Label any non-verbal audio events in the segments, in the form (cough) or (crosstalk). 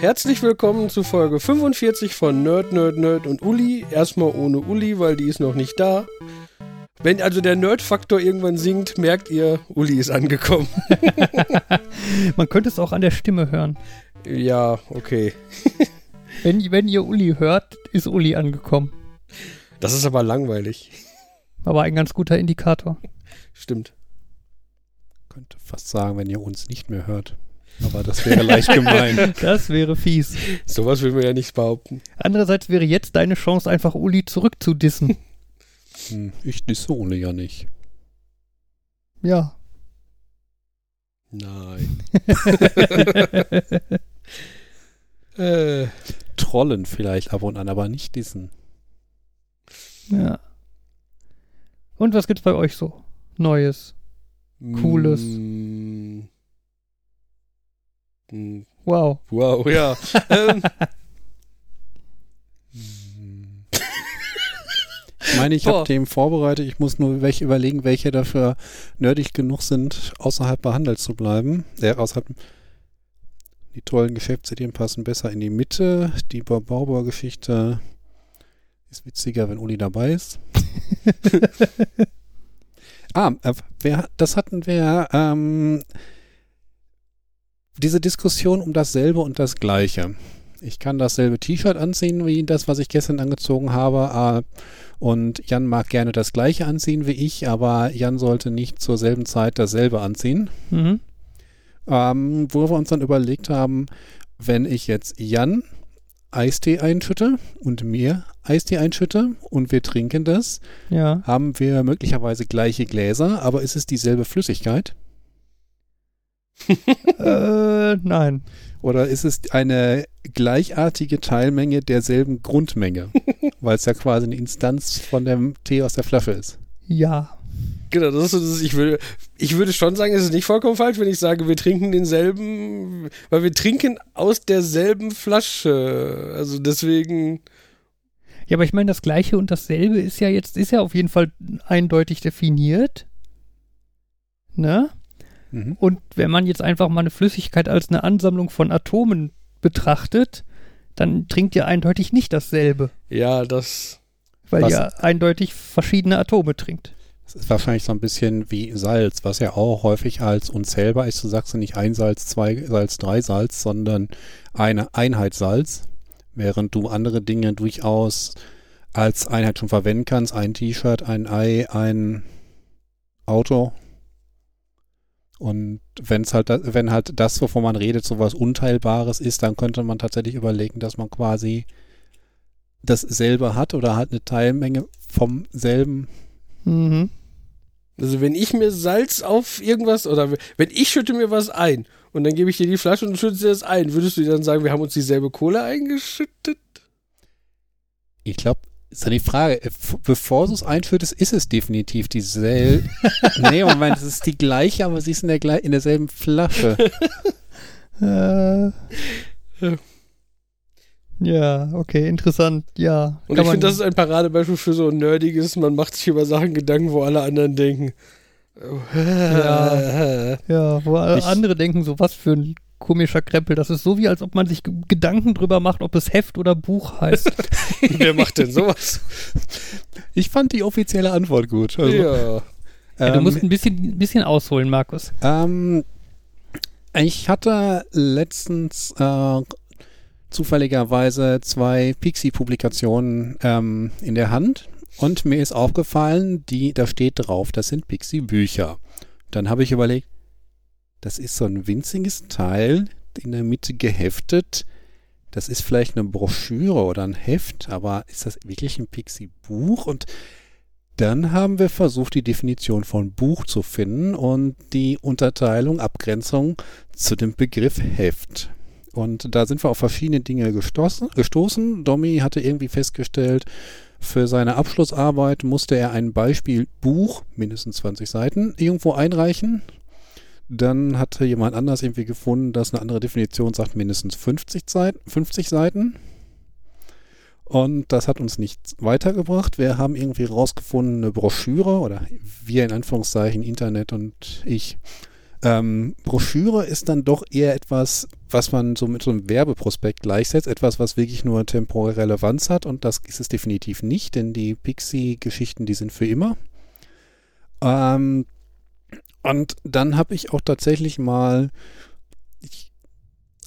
Herzlich willkommen zu Folge 45 von Nerd, Nerd, Nerd und Uli. Erstmal ohne Uli, weil die ist noch nicht da. Wenn also der Nerd-Faktor irgendwann sinkt, merkt ihr, Uli ist angekommen. (laughs) Man könnte es auch an der Stimme hören. Ja, okay. (laughs) Wenn, wenn ihr Uli hört, ist Uli angekommen. Das ist aber langweilig. Aber ein ganz guter Indikator. Stimmt. Könnte fast sagen, wenn ihr uns nicht mehr hört. Aber das wäre leicht gemein. (laughs) Das wäre fies. Sowas will man ja nicht behaupten. Andererseits wäre jetzt deine Chance, einfach Uli zurückzudissen. Hm, Ich disse Ole ja nicht. Ja. Nein. (laughs) äh, Trollen vielleicht ab und an, aber nicht dissen. ja. Und was gibt's bei euch so? Neues. Cooles. Mm, Wow. Wow, ja. (laughs) ähm, Ich meine, ich habe Themen vorbereitet. Ich muss nur welche überlegen, welche dafür nerdig genug sind, außerhalb behandelt zu bleiben. Äh, außerhalb. Die tollen Geschäftsideen passen besser in die Mitte. Die Bauer-Geschichte ist witziger, wenn Uli dabei ist. (laughs) (laughs) ah, äh, wer, das hatten wir. Ähm, diese Diskussion um dasselbe und das Gleiche. Ich kann dasselbe T-Shirt anziehen wie das, was ich gestern angezogen habe. Äh, und Jan mag gerne das gleiche anziehen wie ich, aber Jan sollte nicht zur selben Zeit dasselbe anziehen. Mhm. Ähm, wo wir uns dann überlegt haben, wenn ich jetzt Jan Eistee einschütte und mir Eistee einschütte und wir trinken das, Ja. haben wir möglicherweise gleiche Gläser, aber ist es dieselbe Flüssigkeit? (laughs) äh, nein. Oder ist es eine gleichartige Teilmenge derselben Grundmenge? (laughs) Weil es ja quasi eine Instanz von dem Tee aus der Flasche ist. Ja. genau, das ist so, das, ich, würde, ich würde schon sagen, es ist nicht vollkommen falsch, wenn ich sage, wir trinken denselben, weil wir trinken aus derselben Flasche. Also deswegen, Ja, aber ich meine, das Gleiche und dasselbe ist ja jetzt, ist ja auf jeden Fall eindeutig definiert. Ne? Mhm. Und wenn man jetzt einfach mal eine Flüssigkeit als eine Ansammlung von Atomen betrachtet, dann trinkt ihr eindeutig nicht dasselbe, ja, das, weil Was- ihr eindeutig verschiedene Atome trinkt. Das ist wahrscheinlich so ein bisschen wie Salz, was ja auch häufig als unzählbar ist. Du sagst ja nicht ein Salz, zwei Salz, drei Salz, sondern eine Einheit Salz, während du andere Dinge durchaus als Einheit schon verwenden kannst. Ein T-Shirt, ein Ei, ein Auto. Und wenn es halt, wenn halt das, wovon man redet, sowas Unteilbares ist, dann könnte man tatsächlich überlegen, dass man quasi dasselbe hat oder halt eine Teilmenge vom selben Mhm. also wenn ich mir Salz auf irgendwas, oder wenn ich schütte mir was ein und dann gebe ich dir die Flasche und du schüttest dir das ein, würdest du dir dann sagen, wir haben uns dieselbe Kohle eingeschüttet? Ich glaube, ist ja die Frage, äh, bevor du es einschüttest, ist es definitiv dieselbe. (laughs) nee, Moment, es ist die gleiche, aber sie ist in, der, glei- in derselben Flasche. (laughs) Äh, Ja. okay, interessant. Ja. Und kann ich finde, das ist ein Paradebeispiel für so ein nerdiges, man macht sich über Sachen Gedanken, wo alle anderen denken. Ja. (laughs) Ja, wo alle Ich- andere denken, so was für ein komischer Krempel. Das ist so wie, als ob man sich Gedanken drüber macht, ob es Heft oder Buch heißt. (laughs) Wer macht denn sowas? Ich fand die offizielle Antwort gut. Also, ja. ja, du ähm, musst ein bisschen, ein bisschen ausholen, Markus. Ähm, ich hatte letztens äh, zufälligerweise zwei Pixie-Publikationen ähm, in der Hand und mir ist aufgefallen, die, da steht drauf, das sind Pixie-Bücher. Dann habe ich überlegt, das ist so ein winziges Teil in der Mitte geheftet. Das ist vielleicht eine Broschüre oder ein Heft, aber ist das wirklich ein Pixie-Buch? Und dann haben wir versucht, die Definition von Buch zu finden und die Unterteilung, Abgrenzung zu dem Begriff Heft. Und da sind wir auf verschiedene Dinge gestoßen, gestoßen. Domi hatte irgendwie festgestellt, für seine Abschlussarbeit musste er ein Beispielbuch, mindestens 20 Seiten, irgendwo einreichen. Dann hatte jemand anders irgendwie gefunden, dass eine andere Definition sagt, mindestens 50 Seiten. 50 Seiten. Und das hat uns nichts weitergebracht. Wir haben irgendwie rausgefunden, eine Broschüre oder wir in Anführungszeichen Internet und ich Ähm, Broschüre ist dann doch eher etwas, was man so mit so einem Werbeprospekt gleichsetzt, etwas, was wirklich nur temporäre Relevanz hat und das ist es definitiv nicht, denn die Pixie-Geschichten, die sind für immer. Ähm, und dann habe ich auch tatsächlich mal, ich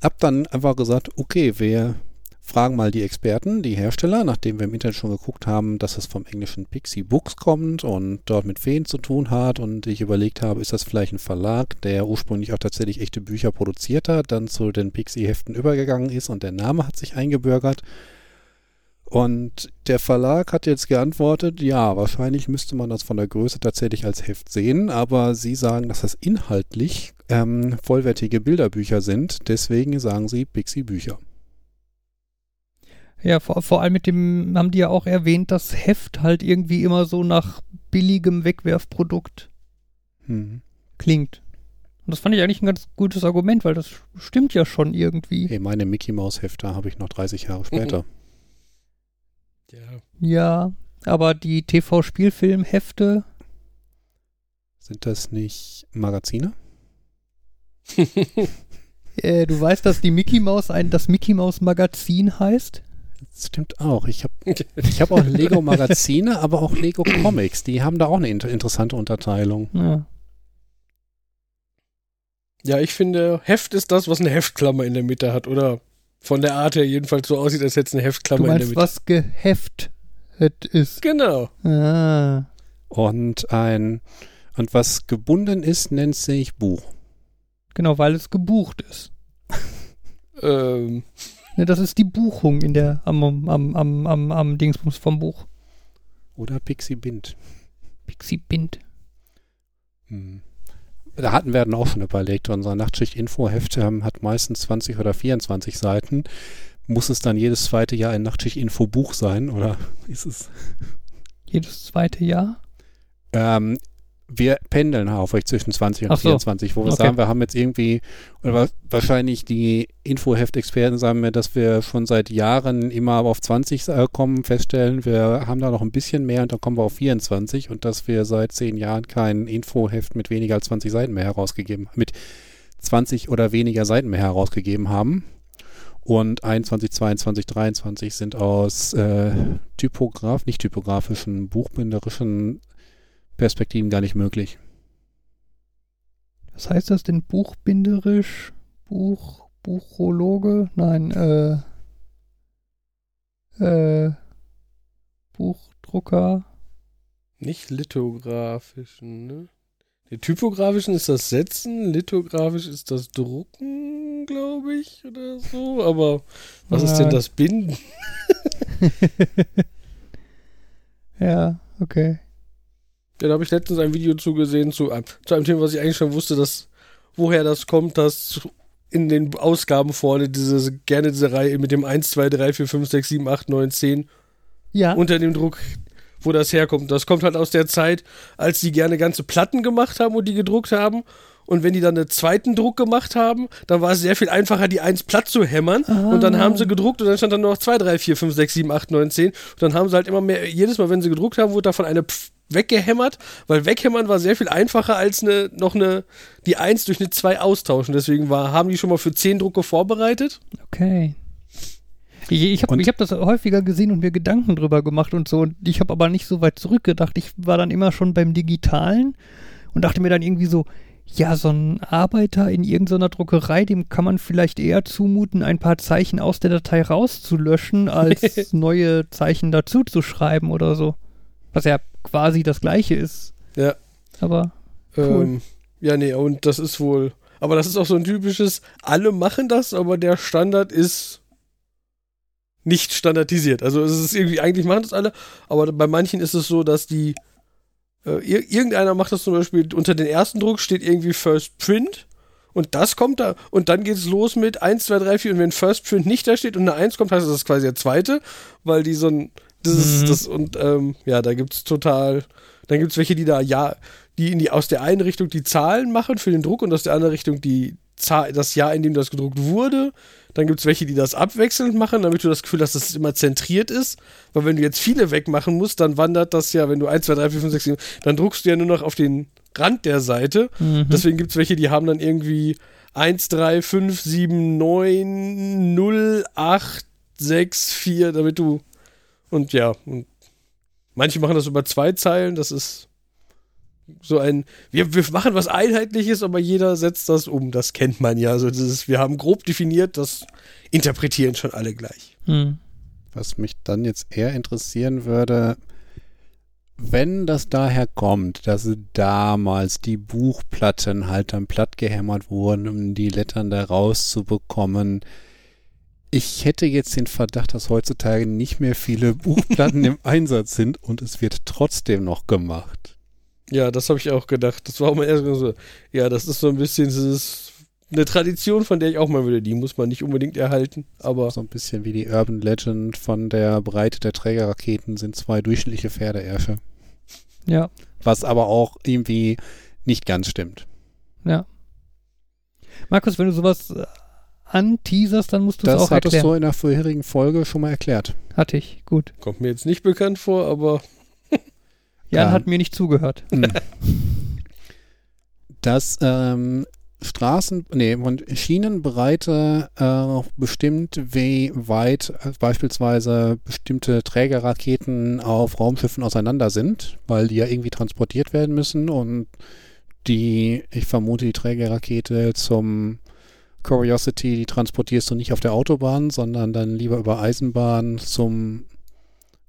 habe dann einfach gesagt, okay, wir fragen mal die Experten, die Hersteller, nachdem wir im Internet schon geguckt haben, dass es vom englischen Pixie Books kommt und dort mit Feen zu tun hat und ich überlegt habe, ist das vielleicht ein Verlag, der ursprünglich auch tatsächlich echte Bücher produziert hat, dann zu den Pixie-Heften übergegangen ist und der Name hat sich eingebürgert. Und der Verlag hat jetzt geantwortet, ja, wahrscheinlich müsste man das von der Größe tatsächlich als Heft sehen, aber sie sagen, dass das inhaltlich ähm, vollwertige Bilderbücher sind, deswegen sagen sie Pixie-Bücher. Ja, vor, vor allem mit dem haben die ja auch erwähnt, dass Heft halt irgendwie immer so nach billigem Wegwerfprodukt Hm. klingt. Und das fand ich eigentlich ein ganz gutes Argument, weil das stimmt ja schon irgendwie. Hey, meine Mickey Maus Hefte habe ich noch 30 Jahre später. (laughs) Ja. Ja, aber die TV-Spielfilmhefte, Sind das nicht Magazine? (laughs) äh, du weißt, dass die Mickey Maus ein das Mickey Maus Magazin heißt? Das stimmt auch. Ich habe ich hab auch Lego (laughs) Magazine, aber auch Lego Comics. Die haben da auch eine inter interessante Unterteilung. Ja. Ja, ich finde, Heft ist das, was eine Heftklammer in der Mitte hat, oder von der Art her jedenfalls so aussieht, als hätte es eine Du Heftklammer in der meinst, Mitte. was geheftet ist. Genau. Ah. Und ein und was gebunden ist, nennt sich Buch. Genau, weil es gebucht ist. Ähm, Ja, das ist die Buchung in der am, am, am, am, am Dingsbums vom Buch. Oder Pixie Bind. Pixie Bind. Hm. Da hatten wir dann auch schon überlegt, unser Nachtschicht-Info-Heft ähm, hat meistens 20 oder 24 Seiten. Muss es dann jedes zweite Jahr ein Nachtschicht-Info-Buch sein oder (laughs) ist es? Jedes zweite Jahr. Ähm, wir pendeln aufrecht zwischen 20 und so. 24, wo wir Okay. sagen, wir haben jetzt irgendwie, oder wa- wahrscheinlich die Info-Heft-Experten sagen mir, dass wir schon seit Jahren immer auf 20 äh, kommen, feststellen, wir haben da noch ein bisschen mehr und dann kommen wir auf 24 und dass wir seit zehn Jahren kein Info-Heft mit weniger als 20 Seiten mehr herausgegeben, mit 20 oder weniger Seiten mehr herausgegeben haben. Und 21, 22, 23 sind aus äh, Typograf, nicht typografischen, buchbinderischen Perspektiven gar nicht möglich. Was heißt das denn? Buchbinderisch? Buch, Buchologe? Nein, äh, äh, Buchdrucker? nicht lithografischen, ne? Die typografischen ist das Setzen, lithografisch ist das Drucken, glaube ich, oder so. Aber was ist Ja. denn das Binden? (laughs) ja, okay. Ja, da habe ich letztens ein Video zugesehen zu einem, zu einem Thema, was ich eigentlich schon wusste, dass woher das kommt, dass in den Ausgaben vorne diese gerne diese Reihe mit dem 1, 2, 3, 4, 5, 6, 7, 8, 9, 10 Ja, unter dem Druck, wo das herkommt. Das kommt halt aus der Zeit, als die gerne ganze Platten gemacht haben und die gedruckt haben. Und wenn die dann einen zweiten Druck gemacht haben, dann war es sehr viel einfacher, die eins platt zu hämmern. Und dann haben sie gedruckt und dann stand dann noch 2, 3, 4, 5, 6, 7, 8, 9, 10. Und dann haben sie halt immer mehr, jedes Mal, wenn sie gedruckt haben, wurde davon eine Pf weggehämmert, weil weghämmern war sehr viel einfacher als eine, noch eine, die 1 durch eine 2 austauschen. Deswegen war, haben die schon mal für 10 Drucke vorbereitet. okay. Ich, ich habe hab das häufiger gesehen und mir Gedanken drüber gemacht und so. Und ich habe aber nicht so weit zurückgedacht. Ich war dann immer schon beim Digitalen und dachte mir dann irgendwie so, ja, so ein Arbeiter in irgendeiner Druckerei, dem kann man vielleicht eher zumuten, ein paar Zeichen aus der Datei rauszulöschen, als (laughs) neue Zeichen dazu zu schreiben oder so. Was ja quasi das gleiche ist. Ja. Aber Cool. Ähm, ja, nee, und das ist wohl. Aber das ist auch so ein typisches, alle machen das, aber der Standard ist nicht standardisiert. Also es ist irgendwie, eigentlich machen das alle, aber bei manchen ist es so, dass die äh, ir irgendeiner macht das zum Beispiel, unter den ersten Druck steht irgendwie First Print und das kommt da und dann geht's los mit 1, 2, 3, 4 und wenn First Print nicht da steht und eine 1 kommt, heißt das, quasi der zweite, weil die so ein das ist Mhm. das und ähm, ja, da gibt's total dann gibt's welche, die da ja, die in die aus der einen Richtung die Zahlen machen für den Druck und aus der anderen Richtung die Zahl, das Jahr, in dem das gedruckt wurde. Dann gibt's welche, die das abwechselnd machen, damit du das Gefühl hast, dass es immer zentriert ist. Weil wenn du jetzt viele wegmachen musst, dann wandert das ja, wenn du 1, 2, 3, 4, 5, 6, 7, dann druckst du ja nur noch auf den Rand der Seite. Mhm. Deswegen gibt es welche, die haben dann irgendwie 1, 3, 5, 7, 9, 0, 8, 6, 4, damit du. Und ja, und manche machen das über zwei Zeilen, das ist so ein, wir, wir machen was Einheitliches, aber jeder setzt das um. Das kennt man ja. Also das ist, wir haben grob definiert, das interpretieren schon alle gleich. Mhm. Was mich dann jetzt eher interessieren würde, wenn das daher kommt, dass damals die Buchplatten halt dann platt gehämmert wurden, um die Lettern da rauszubekommen. Ich hätte jetzt den Verdacht, dass heutzutage nicht mehr viele (laughs) Buchplatten im Einsatz sind und es wird trotzdem noch gemacht. Ja, das habe ich auch gedacht. Das war auch mein erster so. Ja, das ist so ein bisschen dieses, eine Tradition, von der ich auch mal würde. Die muss man nicht unbedingt erhalten, aber So ein bisschen wie die Urban Legend von der Breite der Trägerraketen sind zwei durchschnittliche Pferdeärsche. Ja, Was aber auch irgendwie nicht ganz stimmt. ja. Markus, wenn du sowas äh, anteaserst, dann musst du es Das auch hattest erklären. du in der vorherigen Folge schon mal erklärt. Hatte ich, gut. kommt mir jetzt nicht bekannt vor, aber (laughs) Jan Ja. hat mir nicht zugehört. (laughs) Dass ähm, Straßen, nee, und Schienenbreite äh, bestimmt, wie weit äh, beispielsweise bestimmte Trägerraketen auf Raumschiffen auseinander sind, weil die ja irgendwie transportiert werden müssen und die, ich vermute, die Trägerrakete zum Curiosity, die transportierst du nicht auf der Autobahn, sondern dann lieber über Eisenbahn zum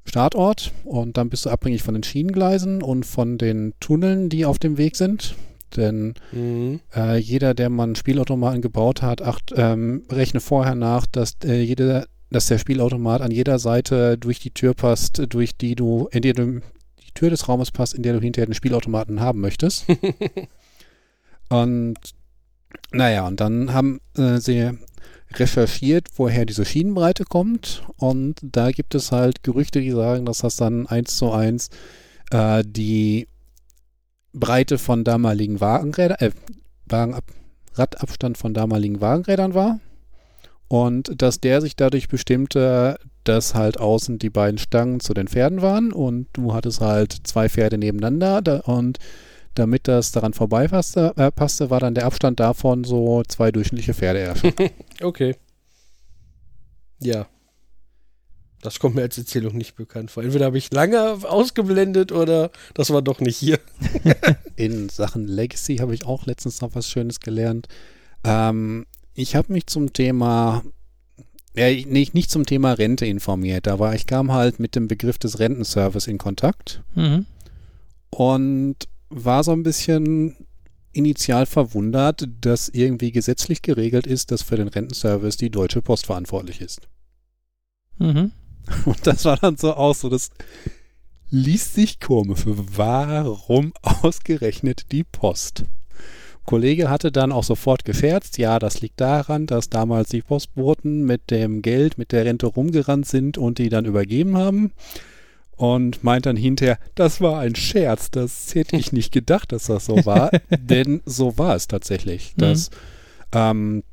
Startort und dann bist du abhängig von den Schienengleisen und von den Tunneln, die auf dem Weg sind. Denn mhm. äh, jeder, der mal einen Spielautomaten gebaut hat, acht, ähm, rechne vorher nach, dass, äh, jede, dass der Spielautomat an jeder Seite durch die Tür passt, durch die du, in der du die Tür des Raumes passt, in der du hinterher den Spielautomaten haben möchtest. (laughs) und naja, und dann haben äh, sie recherchiert, woher diese Schienenbreite kommt. Und da gibt es halt Gerüchte, die sagen, dass das dann eins zu eins äh, die Breite von damaligen Wagenrädern, äh, Wagenab Radabstand von damaligen Wagenrädern war. Und dass der sich dadurch bestimmte, dass halt außen die beiden Stangen zu den Pferden waren und du hattest halt zwei Pferde nebeneinander und damit das daran vorbeipasste, äh, passte, war dann der Abstand davon so zwei durchschnittliche Pferdeärsche. (laughs) okay. Ja. Das kommt mir als Erzählung nicht bekannt vor. Entweder habe ich lange ausgeblendet oder das war doch nicht hier. (laughs) In Sachen Legacy habe ich auch letztens noch was Schönes gelernt. Ähm, ich habe mich zum Thema, ja, nicht, nicht zum Thema Rente informiert, aber ich kam halt mit dem Begriff des Rentenservice in Kontakt Mhm. und war so ein bisschen initial verwundert, dass irgendwie gesetzlich geregelt ist, dass für den Rentenservice die Deutsche Post verantwortlich ist. Mhm. (laughs) Und das war dann so auch so, das liest sich komisch. Warum ausgerechnet die Post? Kollege hatte dann auch sofort gescherzt, ja, das liegt daran, dass damals die Postboten mit dem Geld, mit der Rente rumgerannt sind und die dann übergeben haben. Und meint dann hinterher, das war ein Scherz, das hätte ich nicht gedacht, dass das so war. (laughs) Denn so war es tatsächlich. Dass, ähm,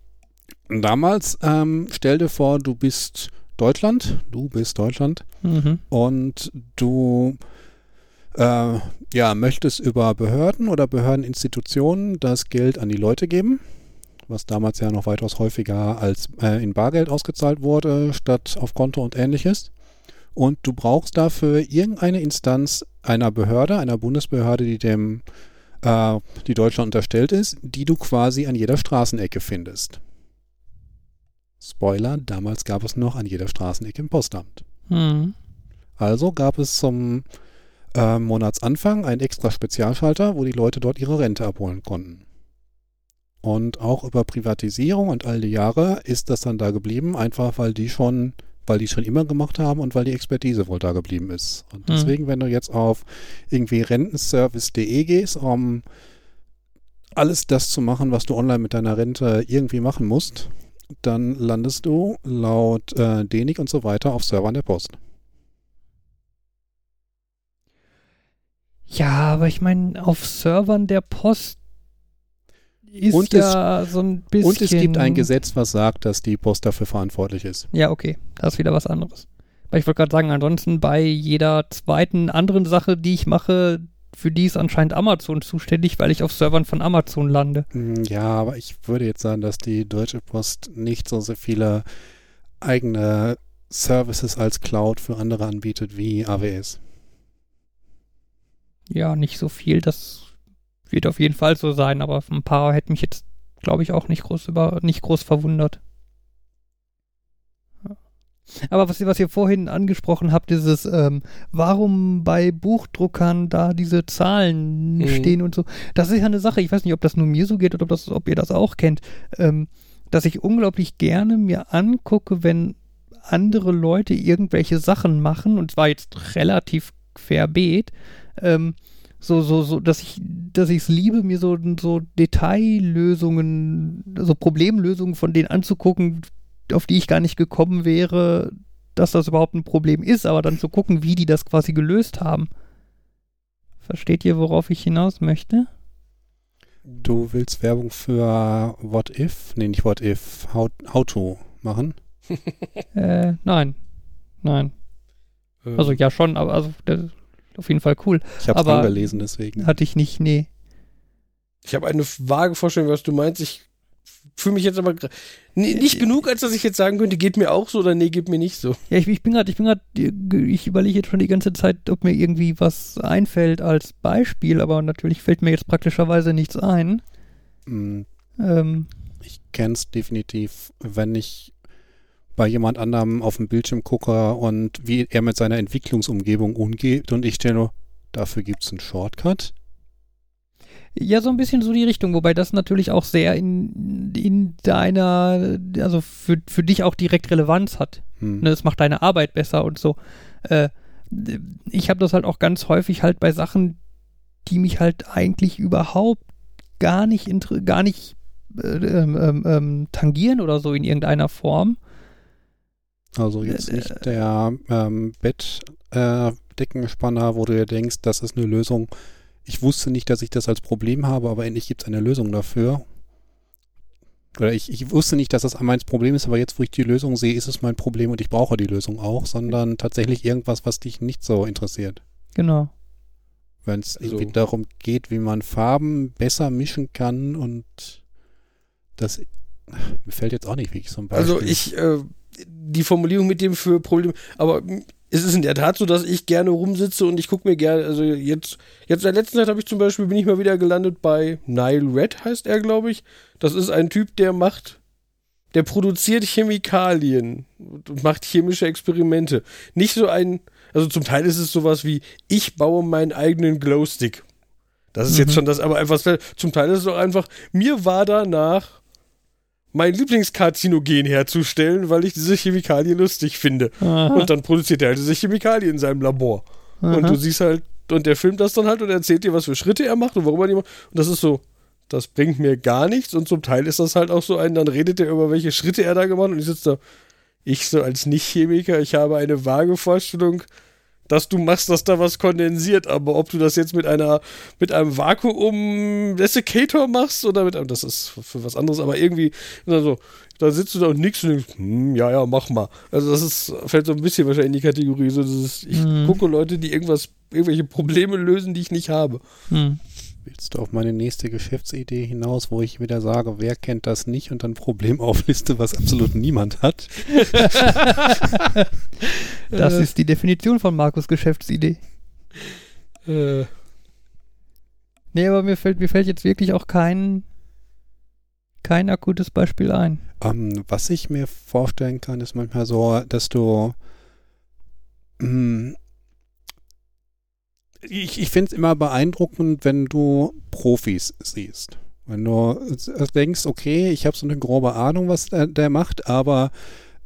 damals, ähm, stell dir vor, du bist Deutschland, du bist Deutschland Mhm. und du äh, ja, möchtest über Behörden oder Behördeninstitutionen das Geld an die Leute geben, was damals ja noch weitaus häufiger als äh, in Bargeld ausgezahlt wurde, statt auf Konto und ähnliches. Und du brauchst dafür irgendeine Instanz einer Behörde, einer Bundesbehörde, die dem, äh, die Deutschland unterstellt ist, die du quasi an jeder Straßenecke findest. Spoiler, damals gab es noch an jeder Straßenecke ein Postamt. Mhm. Also gab es zum äh, Monatsanfang einen extra Spezialschalter, wo die Leute dort ihre Rente abholen konnten. Und auch über Privatisierung und all die Jahre ist das dann da geblieben, einfach weil die schon, weil die schon immer gemacht haben und weil die Expertise wohl da geblieben ist. Und Mhm. deswegen, wenn du jetzt auf irgendwie rentenservice.de gehst, um alles das zu machen, was du online mit deiner Rente irgendwie machen musst, dann landest du laut äh, DENIC und so weiter auf Servern der Post. Ja, aber ich meine, auf Servern der Post ist Und es- ja so ein bisschen. Und es gibt ein Gesetz, was sagt, dass die Post dafür verantwortlich ist. Ja, okay, das ist wieder was anderes. Weil ich wollte gerade sagen, ansonsten bei jeder zweiten anderen Sache, die ich mache, für die ist anscheinend Amazon zuständig, weil ich auf Servern von Amazon lande. Hm, Ja, aber ich würde jetzt sagen, dass die Deutsche Post nicht so sehr viele eigene Services als Cloud für andere anbietet wie AWS. Ja, nicht so viel, das wird auf jeden Fall so sein, aber ein paar hätte mich jetzt, glaube ich, auch nicht groß über, nicht groß verwundert. Aber was, ihr- was ihr vorhin angesprochen habt, dieses, ähm, warum bei Buchdruckern da diese Zahlen Mhm. stehen und so, das ist ja eine Sache, ich weiß nicht, ob das nur mir so geht oder ob, das, ob ihr das auch kennt, ähm, dass ich unglaublich gerne mir angucke, wenn andere Leute irgendwelche Sachen machen, und zwar jetzt relativ querbeet, ähm, so, so, so, dass ich, dass ich es liebe, mir so, so Detaillösungen, so Problemlösungen von denen anzugucken, auf die ich gar nicht gekommen wäre, dass das überhaupt ein Problem ist, aber dann zu gucken, wie die das quasi gelöst haben. Versteht ihr, worauf ich hinaus möchte? Du willst Werbung für What If? Nee, nicht What If, How, how to machen? Äh, nein. Nein. Ähm, Also ja schon, aber also auf jeden Fall cool. Ich habe es Aber- angelesen, deswegen. Hatte ich nicht, nee. Ich habe eine vage Vorstellung, was du meinst. Ich fühle mich jetzt aber nee, nicht genug, als dass ich jetzt sagen könnte, geht mir auch so oder nee, geht mir nicht so. Ja, ich, ich bin gerade, ich bin gerade, ich überlege jetzt schon die ganze Zeit, ob mir irgendwie was einfällt als Beispiel, aber natürlich fällt mir jetzt praktischerweise nichts ein. Hm, Ähm, Ich kenne es definitiv, wenn ich bei jemand anderem auf dem Bildschirm gucke und wie er mit seiner Entwicklungsumgebung umgeht und ich stelle, dafür gibt es einen Shortcut. ja, so ein bisschen so die Richtung, wobei das natürlich auch sehr in, in deiner, also für, für dich auch direkt Relevanz hat. Hm. Ne, es macht deine Arbeit besser und so. Äh, ich habe das halt auch ganz häufig halt bei Sachen, die mich halt eigentlich überhaupt gar nicht, gar nicht äh, ähm, ähm, ähm, tangieren oder so in irgendeiner Form. Also jetzt Äh, nicht der ähm, Bettdeckenspanner, äh, wo du dir denkst, das ist eine Lösung. Ich wusste nicht, dass ich das als Problem habe, aber endlich gibt es eine Lösung dafür. Oder ich, ich wusste nicht, dass das mein Problem ist, aber jetzt, wo ich die Lösung sehe, ist es mein Problem und ich brauche die Lösung auch, sondern tatsächlich irgendwas, was dich nicht so interessiert. Genau. Wenn es Also- irgendwie darum geht, wie man Farben besser mischen kann und das mir fällt jetzt auch nicht wirklich so ein Beispiel. Also ich, äh, die Formulierung mit dem für Problem, aber es ist in der Tat so, dass ich gerne rumsitze und ich gucke mir gerne, also jetzt, jetzt in der letzten Zeit habe ich zum Beispiel, bin ich mal wieder gelandet bei Nile Red, heißt er, glaube ich. Das ist ein Typ, der macht, der produziert Chemikalien und macht chemische Experimente. Nicht so ein, also zum Teil ist es sowas wie, ich baue meinen eigenen Glowstick. Das ist Mhm. jetzt schon das, aber einfach, zum Teil ist es auch einfach, mir war danach, mein Lieblingskarzinogen herzustellen, weil ich diese Chemikalie lustig finde. Aha. Und dann produziert er halt diese Chemikalie in seinem Labor. Und Aha. du siehst halt, und der filmt das dann halt und erzählt dir, was für Schritte er macht und warum er die macht. Und das ist so, das bringt mir gar nichts. Und zum Teil ist das halt auch so ein, dann redet er über welche Schritte er da gemacht hat und ich sitze da, ich so als Nicht-Chemiker, ich habe eine vage Vorstellung, dass du machst, dass da was kondensiert, aber ob du das jetzt mit einer, mit einem Vakuum-Desiccator machst oder mit einem, das ist für was anderes, aber irgendwie, also, da sitzt du da und nix und denkst, hm, ja, ja, mach mal. Also das ist, fällt so ein bisschen wahrscheinlich in die Kategorie, so dieses, ich Mhm. gucke Leute, die irgendwas, irgendwelche Probleme lösen, die ich nicht habe. Hm. Willst du auf meine nächste Geschäftsidee hinaus, wo ich wieder sage, wer kennt das nicht und dann Problem (laughs) aufliste, was absolut niemand hat? (laughs) Das Äh. ist die Definition von Markus Geschäftsidee. Äh, Nee, aber mir fällt, mir fällt jetzt wirklich auch kein, kein akutes Beispiel ein. Ähm, was ich mir vorstellen kann, ist manchmal so, dass du mh, ich, ich finde es immer beeindruckend, wenn du Profis siehst. Wenn du denkst, okay, ich habe so eine grobe Ahnung, was der, der macht, aber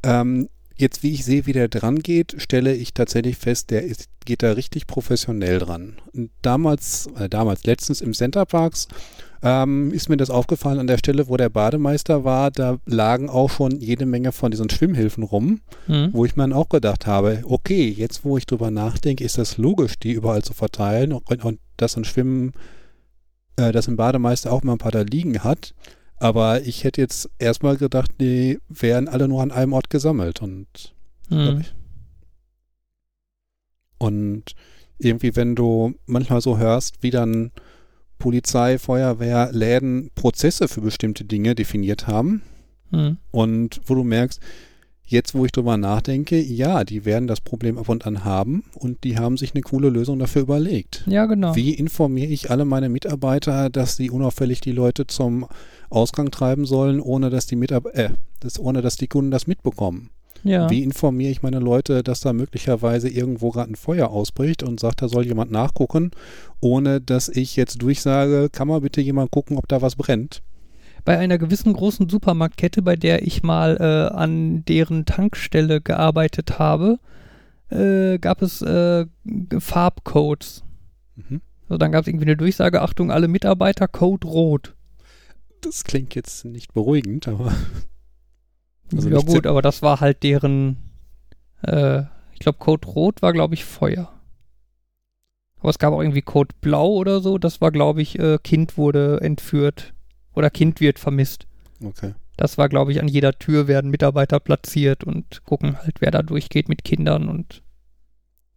ähm, jetzt, wie ich sehe, wie der dran geht, stelle ich tatsächlich fest, der ist, geht da richtig professionell dran. Und damals, äh, damals letztens im Center Parks ähm, ist mir das aufgefallen an der Stelle, wo der Bademeister war, da lagen auch schon jede Menge von diesen Schwimmhilfen rum, Hm? wo ich mir dann auch gedacht habe, okay, jetzt wo ich drüber nachdenke, ist das logisch, die überall zu verteilen und, und dass ein Schwimmen, äh, dass ein Bademeister auch mal ein paar da liegen hat. Aber ich hätte jetzt erstmal gedacht, die wären alle nur an einem Ort gesammelt und Hm. und irgendwie, wenn du manchmal so hörst, wie dann Polizei, Feuerwehr, Läden Prozesse für bestimmte Dinge definiert haben Hm. und wo du merkst, jetzt wo ich drüber nachdenke, ja, die werden das Problem ab und an haben und die haben sich eine coole Lösung dafür überlegt. Ja, genau. Wie informiere ich alle meine Mitarbeiter, dass sie unauffällig die Leute zum Ausgang treiben sollen, ohne dass die Mitab äh, das, ohne dass die Kunden das mitbekommen? Ja. Wie informiere ich meine Leute, dass da möglicherweise irgendwo gerade ein Feuer ausbricht und sagt, da soll jemand nachgucken, ohne dass ich jetzt durchsage, kann mal bitte jemand gucken, ob da was brennt? Bei einer gewissen großen Supermarktkette, bei der ich mal äh, an deren Tankstelle gearbeitet habe, äh, gab es äh, Farbcodes. Mhm. Also dann gab es irgendwie eine Durchsage, Achtung, alle Mitarbeiter, Code rot. Das klingt jetzt nicht beruhigend, aber Also ja gut, aber das war halt deren, äh, ich glaube Code rot war glaube ich Feuer. Aber es gab auch irgendwie Code blau oder so, das war glaube ich, äh, Kind wurde entführt oder Kind wird vermisst. okay. Das war, glaube ich, an jeder Tür werden Mitarbeiter platziert und gucken halt, wer da durchgeht mit Kindern und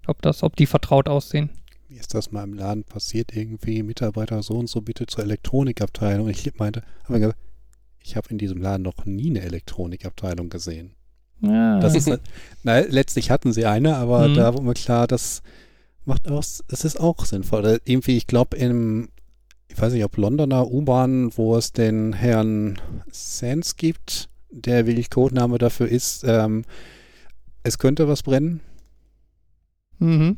ob das, ob die vertraut aussehen. Wie ist das mal im Laden passiert? Irgendwie Mitarbeiter so und so bitte zur Elektronikabteilung. Und ich meinte, gesagt, ich habe in diesem Laden noch nie eine Elektronikabteilung gesehen. Ja, Das ist, na, letztlich hatten sie eine, aber Mhm. da war mir klar, das macht auch, es ist auch sinnvoll. Oder irgendwie, ich glaube, im, ich weiß nicht, ob Londoner U-Bahn, wo es den Herrn Sands gibt, der wirklich Codename dafür ist, ähm, es könnte was brennen. mhm.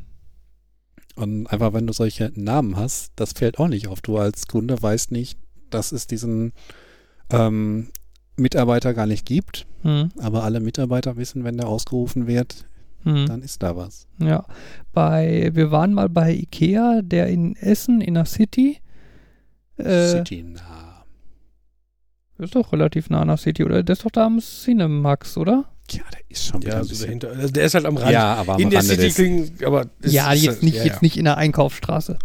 Und einfach, wenn du solche Namen hast, das fällt auch nicht auf. Du als Kunde weißt nicht, dass es diesen ähm, Mitarbeiter gar nicht gibt, Mhm. aber alle Mitarbeiter wissen, wenn der ausgerufen wird, Mhm. dann ist da was. Ja. Bei, wir waren mal bei Ikea, der in Essen, in der City. Äh, City nah. Ist doch relativ nah an der City, oder? Der ist doch da am Cinemax, oder? Ja, der ist schon wieder Ja, ein so bisschen. dahinter. Also der ist halt am Rand. Ja, aber am In der Rande City klingt, aber es ja, ist jetzt nicht, ja, jetzt ja. nicht in der Einkaufsstraße.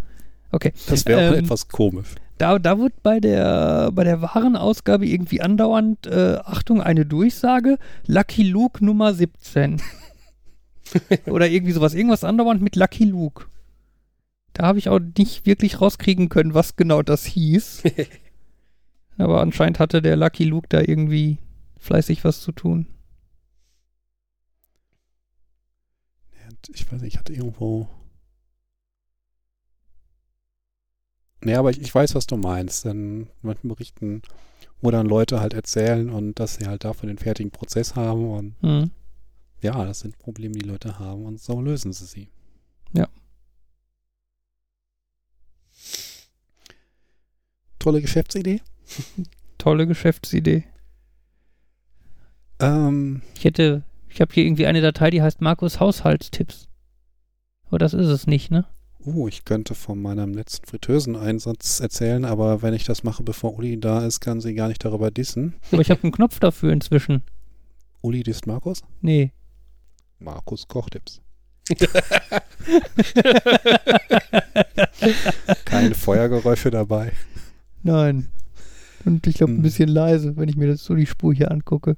Okay. das wäre auch ähm, etwas komisch. Da, da wird bei der, bei der Warenausgabe irgendwie andauernd, äh, Achtung, eine Durchsage, Lucky Luke Nummer 17. (laughs) Oder irgendwie sowas, irgendwas andauernd mit Lucky Luke. Da habe ich auch nicht wirklich rauskriegen können, was genau das hieß. (laughs) Aber anscheinend hatte der Lucky Luke da irgendwie fleißig was zu tun. Ich weiß nicht, ich hatte irgendwo. Nee, aber ich, ich weiß, was du meinst. Denn manchen Berichten, wo dann Leute halt erzählen und dass sie halt dafür den fertigen Prozess haben und Hm. ja, das sind Probleme, die Leute haben und so lösen sie sie. Ja. Tolle Geschäftsidee. (laughs) Tolle Geschäftsidee. Ähm, Ich hätte, ich habe hier irgendwie eine Datei, die heißt Markus Haushaltstipps. Aber das ist es nicht, ne? Oh, ich könnte von meinem letzten Fritteuseneinsatz erzählen, aber wenn ich das mache, bevor Uli da ist, kann sie gar nicht darüber dissen. Aber ich habe einen Knopf dafür inzwischen. Uli disst Markus? Nee. Markus Kochtipps. (laughs) Keine Feuergeräusche dabei. Nein. Und ich glaube ein Hm. bisschen leise, wenn ich mir das so die Spur hier angucke.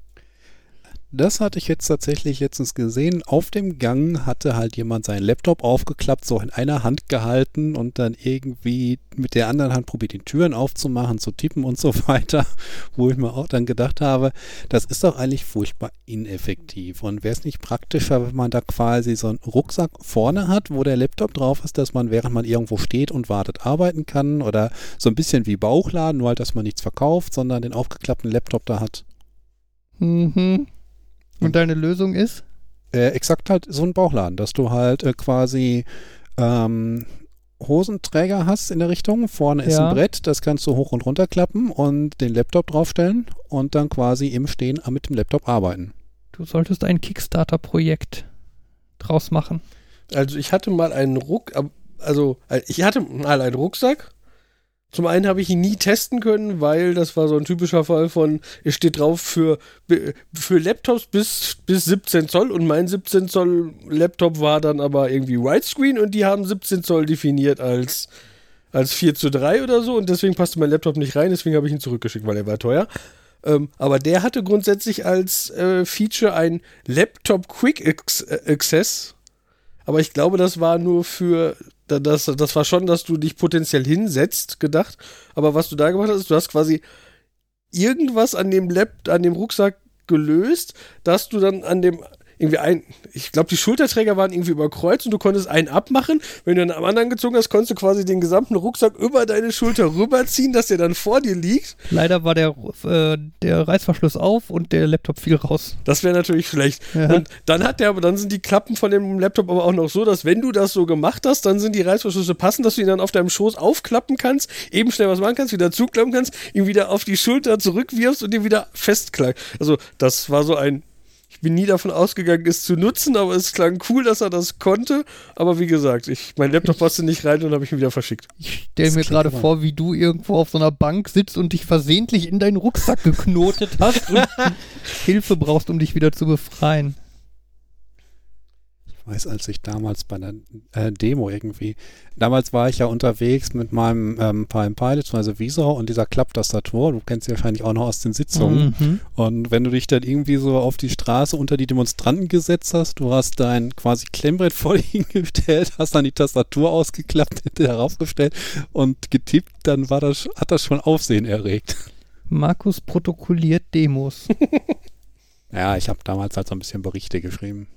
Das hatte ich jetzt tatsächlich letztens gesehen. Auf dem Gang hatte halt jemand seinen Laptop aufgeklappt, so in einer Hand gehalten und dann irgendwie mit der anderen Hand probiert, die Türen aufzumachen, zu tippen und so (laughs) weiter. Wo ich mir auch dann gedacht habe, das ist doch eigentlich furchtbar ineffektiv. Und wäre es nicht praktischer, wenn man da quasi so einen Rucksack vorne hat, wo der Laptop drauf ist, dass man, während man irgendwo steht und wartet, arbeiten kann? Oder so ein bisschen wie Bauchladen, nur halt, dass man nichts verkauft, sondern den aufgeklappten Laptop da hat. Mhm. Und deine Lösung ist? äh, exakt halt so ein Bauchladen, dass du halt äh, quasi ähm, Hosenträger hast in der Richtung. Vorne ist Ja. ein Brett, das kannst du hoch und runter klappen und den Laptop draufstellen und dann quasi im Stehen mit dem Laptop arbeiten. Du solltest ein Kickstarter-Projekt draus machen. Also ich hatte mal einen Ruck, also äh, ich hatte mal einen Rucksack. Zum einen habe ich ihn nie testen können, weil das war so ein typischer Fall von, es steht drauf für, für Laptops bis, bis 17 Zoll und mein 17 Zoll Laptop war dann aber irgendwie Widescreen und die haben 17 Zoll definiert als, als 4 zu 3 oder so und deswegen passte mein Laptop nicht rein, deswegen habe ich ihn zurückgeschickt, weil er war teuer. Ähm, aber der hatte grundsätzlich als äh, Feature ein Laptop Quick Access. aber ich glaube, das war nur für, das, das war schon, dass du dich potenziell hinsetzt, gedacht. Aber was du da gemacht hast, du hast quasi irgendwas an dem Lab, an dem Rucksack gelöst, dass du dann an dem irgendwie ein, ich glaube, die Schulterträger waren irgendwie überkreuzt und du konntest einen abmachen. Wenn du dann am anderen gezogen hast, konntest du quasi den gesamten Rucksack über deine Schulter rüberziehen, dass der dann vor dir liegt. Leider war der, äh, der Reißverschluss auf und der Laptop fiel raus. Das wäre natürlich schlecht. Ja. Und dann hat der, aber dann sind die Klappen von dem Laptop aber auch noch so, dass wenn du das so gemacht hast, dann sind die Reißverschlüsse passend, dass du ihn dann auf deinem Schoß aufklappen kannst, eben schnell was machen kannst, wieder zuklappen kannst, ihn wieder auf die Schulter zurückwirfst und ihn wieder festklackst. Also das war so ein ich bin nie davon ausgegangen, es zu nutzen, aber es klang cool, dass er das konnte. Aber wie gesagt, ich, mein Laptop passte nicht rein und habe ich ihn wieder verschickt. Ich stelle mir gerade vor, wie du irgendwo auf so einer Bank sitzt und dich versehentlich in deinen Rucksack geknotet hast und (laughs) Hilfe brauchst, um dich wieder zu befreien weiß, als ich damals bei einer äh, Demo irgendwie, damals war ich ja unterwegs mit meinem ähm, Palm Pilot, also Visor und dieser Klapptastatur, du kennst sie wahrscheinlich auch noch aus den Sitzungen. Mhm. Und wenn du dich dann irgendwie so auf die Straße unter die Demonstranten gesetzt hast, du hast dein quasi Klemmbrett (laughs) vor dir hingestellt, hast dann die Tastatur ausgeklappt, (laughs) heraufgestellt und getippt, dann war das, hat das schon Aufsehen erregt. Markus protokolliert Demos. (laughs) ja, ich habe damals halt so ein bisschen Berichte geschrieben.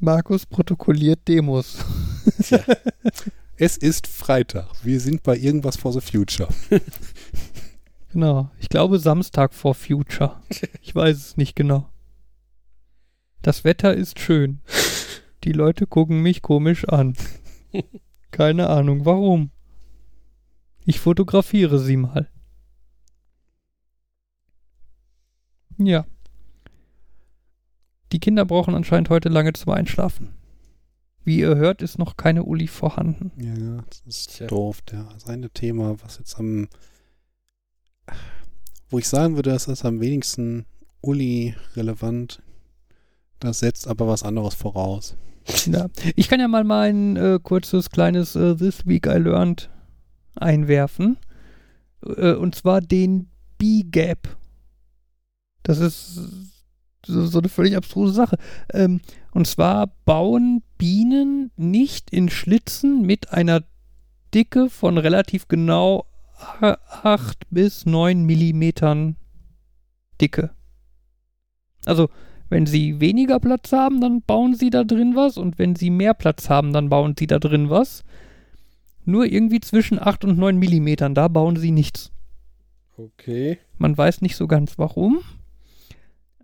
Markus protokolliert Demos. Tja. (laughs) Es ist Freitag. Wir sind bei irgendwas for the Future. (laughs) Genau. Ich glaube Samstag for Future. Ich weiß es nicht genau. Das Wetter ist schön. Die Leute gucken mich komisch an. Keine Ahnung warum. Ich fotografiere sie mal. Ja. Die Kinder brauchen anscheinend heute lange zum Einschlafen. Wie ihr hört, ist noch keine Uli vorhanden. Ja, das ist Tja. doof. Der, das eine Thema, was jetzt am, wo ich sagen würde, das ist am wenigsten Uli relevant. Das setzt aber was anderes voraus. Ja. Ich kann ja mal mein äh, kurzes, kleines äh, This Week I Learned einwerfen. Äh, und zwar den B-Gap. Das ist so, so eine völlig abstruse Sache. Ähm, und zwar bauen Bienen nicht in Schlitzen mit einer Dicke von relativ genau 8 bis 9 Millimetern Dicke. Also, wenn sie weniger Platz haben, dann bauen sie da drin was und wenn sie mehr Platz haben, dann bauen sie da drin was. Nur irgendwie zwischen 8 und 9 Millimetern, da bauen sie nichts. Okay. Man weiß nicht so ganz warum.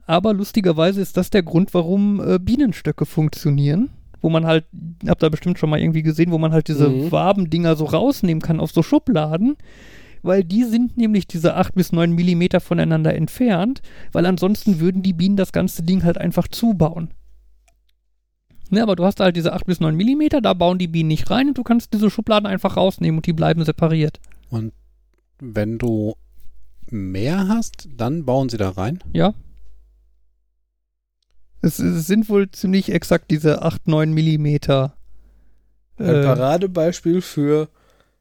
Aber lustigerweise ist das der Grund, warum äh, Bienenstöcke funktionieren. Wo man halt, habt ihr bestimmt schon mal irgendwie gesehen, wo man halt diese mhm. Wabendinger so rausnehmen kann auf so Schubladen. Weil die sind nämlich diese 8 bis 9 Millimeter voneinander entfernt, weil ansonsten würden die Bienen das ganze Ding halt einfach zubauen. Ne, aber du hast halt diese 8 bis 9 Millimeter, da bauen die Bienen nicht rein und du kannst diese Schubladen einfach rausnehmen und die bleiben separiert. Und wenn du mehr hast, dann bauen sie da rein? Ja. Es, es sind wohl ziemlich exakt diese 8, 9 Millimeter. Ein äh, Paradebeispiel für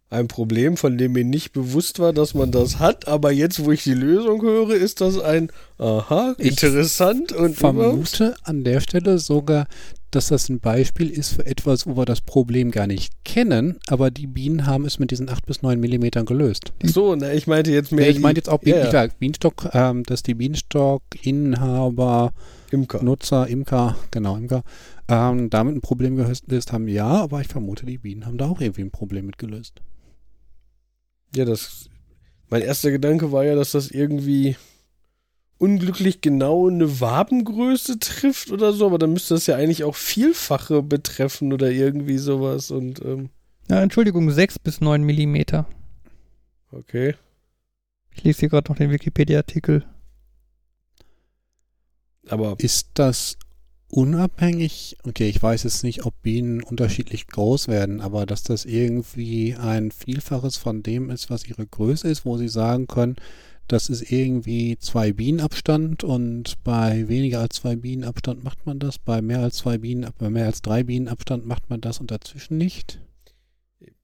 ein Problem, von dem mir nicht bewusst war, dass man das hat, aber jetzt, wo ich die Lösung höre, ist das ein Aha, interessant ich und vermute überhaupt? an der Stelle sogar, dass das ein Beispiel ist für etwas, wo wir das Problem gar nicht kennen, aber die Bienen haben es mit diesen 8 bis 9 Millimetern gelöst. So, na, ich meinte jetzt mehr. Ja, ich meinte jetzt auch ja, ja. Bienenstock, ähm, dass die Bienenstock-Inhaber, Imker. Nutzer, Imker, genau, Imker, ähm, damit ein Problem gelöst haben, ja, aber ich vermute, die Bienen haben da auch irgendwie ein Problem mit gelöst. Ja, das. Mein erster Gedanke war ja, dass das irgendwie unglücklich genau eine Wabengröße trifft oder so, aber dann müsste das ja eigentlich auch Vielfache betreffen oder irgendwie sowas und ähm Ja, Entschuldigung, 6 bis 9 Millimeter. Okay. Ich lese hier gerade noch den Wikipedia-Artikel. Aber ist das unabhängig? Okay, ich weiß jetzt nicht, ob Bienen unterschiedlich groß werden, aber dass das irgendwie ein Vielfaches von dem ist, was ihre Größe ist, wo sie sagen können, das ist irgendwie zwei Bienen Abstand und bei weniger als zwei Bienen Abstand macht man das, bei mehr als zwei Bienen, bei mehr als drei Bienen Abstand macht man das und dazwischen nicht.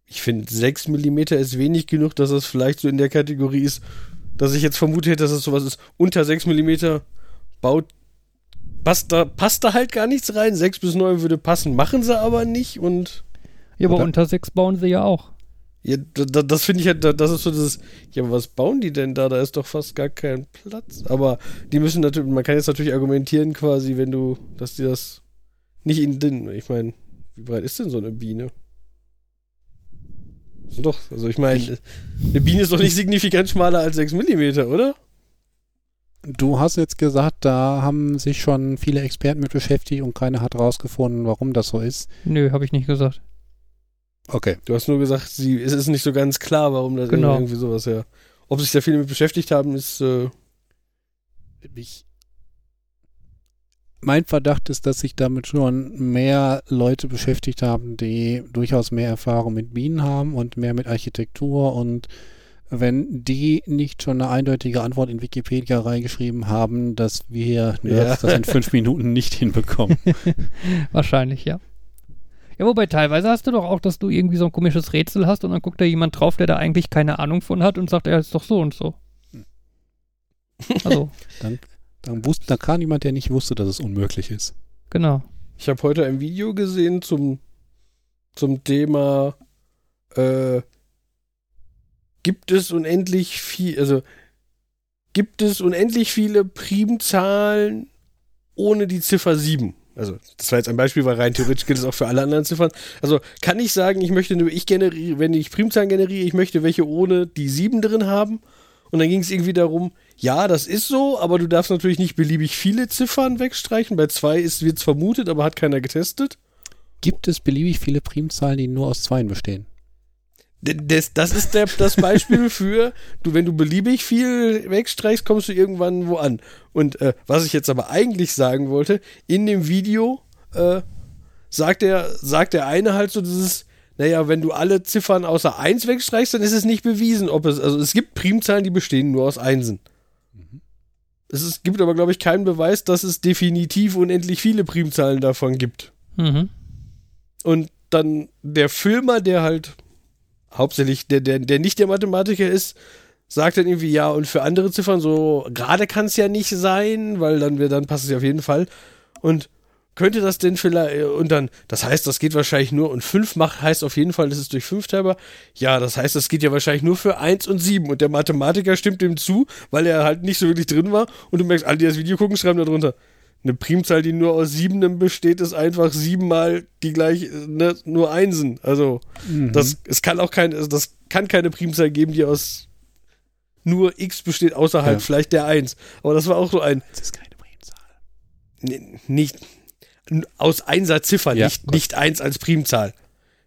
Ich finde, sechs Millimeter ist wenig genug, dass es vielleicht so in der Kategorie ist, dass ich jetzt vermutet hätte, dass es sowas ist. Unter sechs Millimeter baut passt da, passt da halt gar nichts rein. 6 bis 9 würde passen, machen sie aber nicht und. Ja, aber Oder- unter 6 bauen sie ja auch. Ja, da, da, das finde ich halt, da- das ist so dieses, ja, aber was bauen die denn da? Da ist doch fast gar kein Platz. Aber die müssen natürlich, man kann jetzt natürlich argumentieren quasi, wenn du, dass die das nicht in den, ich meine, wie breit ist denn so eine Biene? So doch, also ich meine, eine Biene ist doch nicht signifikant schmaler als 6 mm, oder? Du hast jetzt gesagt, da haben sich schon viele Experten mit beschäftigt und keiner hat rausgefunden, warum das so ist. Nö, habe ich nicht gesagt. Okay. Du hast nur gesagt, sie, es ist nicht so ganz klar, warum das Genau. irgendwie sowas, ja. Ob sich da viele mit beschäftigt haben, ist, äh, Ich, mein Verdacht ist, dass sich damit schon mehr Leute beschäftigt haben, die durchaus mehr Erfahrung mit Bienen haben und mehr mit Architektur und wenn die nicht schon eine eindeutige Antwort in Wikipedia reingeschrieben haben, dass wir Nerds Ja. das in fünf Minuten nicht hinbekommen. (laughs) Wahrscheinlich, ja. Ja, wobei teilweise hast du doch auch, dass du irgendwie so ein komisches Rätsel hast und dann guckt da jemand drauf, der da eigentlich keine Ahnung von hat und sagt, er ist doch so und so. Also, (laughs) Dann, wusste, dann kam jemand, der nicht wusste, dass es unmöglich ist. genau. Ich habe heute ein Video gesehen zum, zum Thema äh, gibt es unendlich viel, also gibt es unendlich viele Primzahlen ohne die Ziffer 7? Also, das war jetzt ein Beispiel, weil rein theoretisch gilt es auch für alle anderen Ziffern. Also, kann ich sagen, ich möchte nur, ich generiere, wenn ich Primzahlen generiere, ich möchte welche ohne die 7 drin haben. Und dann ging es irgendwie darum, ja, das ist so, aber du darfst natürlich nicht beliebig viele Ziffern wegstreichen. Bei 2 wird es vermutet, aber hat keiner getestet. Gibt es beliebig viele Primzahlen, die nur aus Zweien bestehen? Das, das ist der, das Beispiel für, du, wenn du beliebig viel wegstreichst, kommst du irgendwann wo an. Und äh, was ich jetzt aber eigentlich sagen wollte, in dem Video äh, sagt, der, sagt der eine halt so dieses, naja, wenn du alle Ziffern außer 1 wegstreichst, dann ist es nicht bewiesen, ob es, also es gibt Primzahlen, die bestehen nur aus Einsen. Es ist, gibt aber, glaube ich, keinen Beweis, dass es definitiv unendlich viele Primzahlen davon gibt. Mhm. Und dann der Filmer, der halt hauptsächlich der, der, der nicht der Mathematiker ist, sagt dann irgendwie, ja, und für andere Ziffern so, gerade kann es ja nicht sein, weil dann, wär- dann passt es ja auf jeden Fall. Und könnte das denn vielleicht, und dann, das heißt, das geht wahrscheinlich nur, und 5 macht, heißt auf jeden Fall, das ist durch 5 teilbar. Ja, das heißt, das geht ja wahrscheinlich nur für 1 und 7. Und der Mathematiker stimmt dem zu, weil er halt nicht so wirklich drin war. Und du merkst, alle, die das Video gucken, schreiben da drunter. Eine Primzahl, die nur aus Siebenen besteht, ist einfach siebenmal die gleich, ne, nur Einsen. Also, das, es kann auch kein, also das kann keine Primzahl geben, die aus nur x besteht, außerhalb Ja. vielleicht der 1. Aber das war auch so ein, Das ist keine Primzahl. nicht, aus Einser-Ziffer, Ja, nicht, nicht 1 als Primzahl.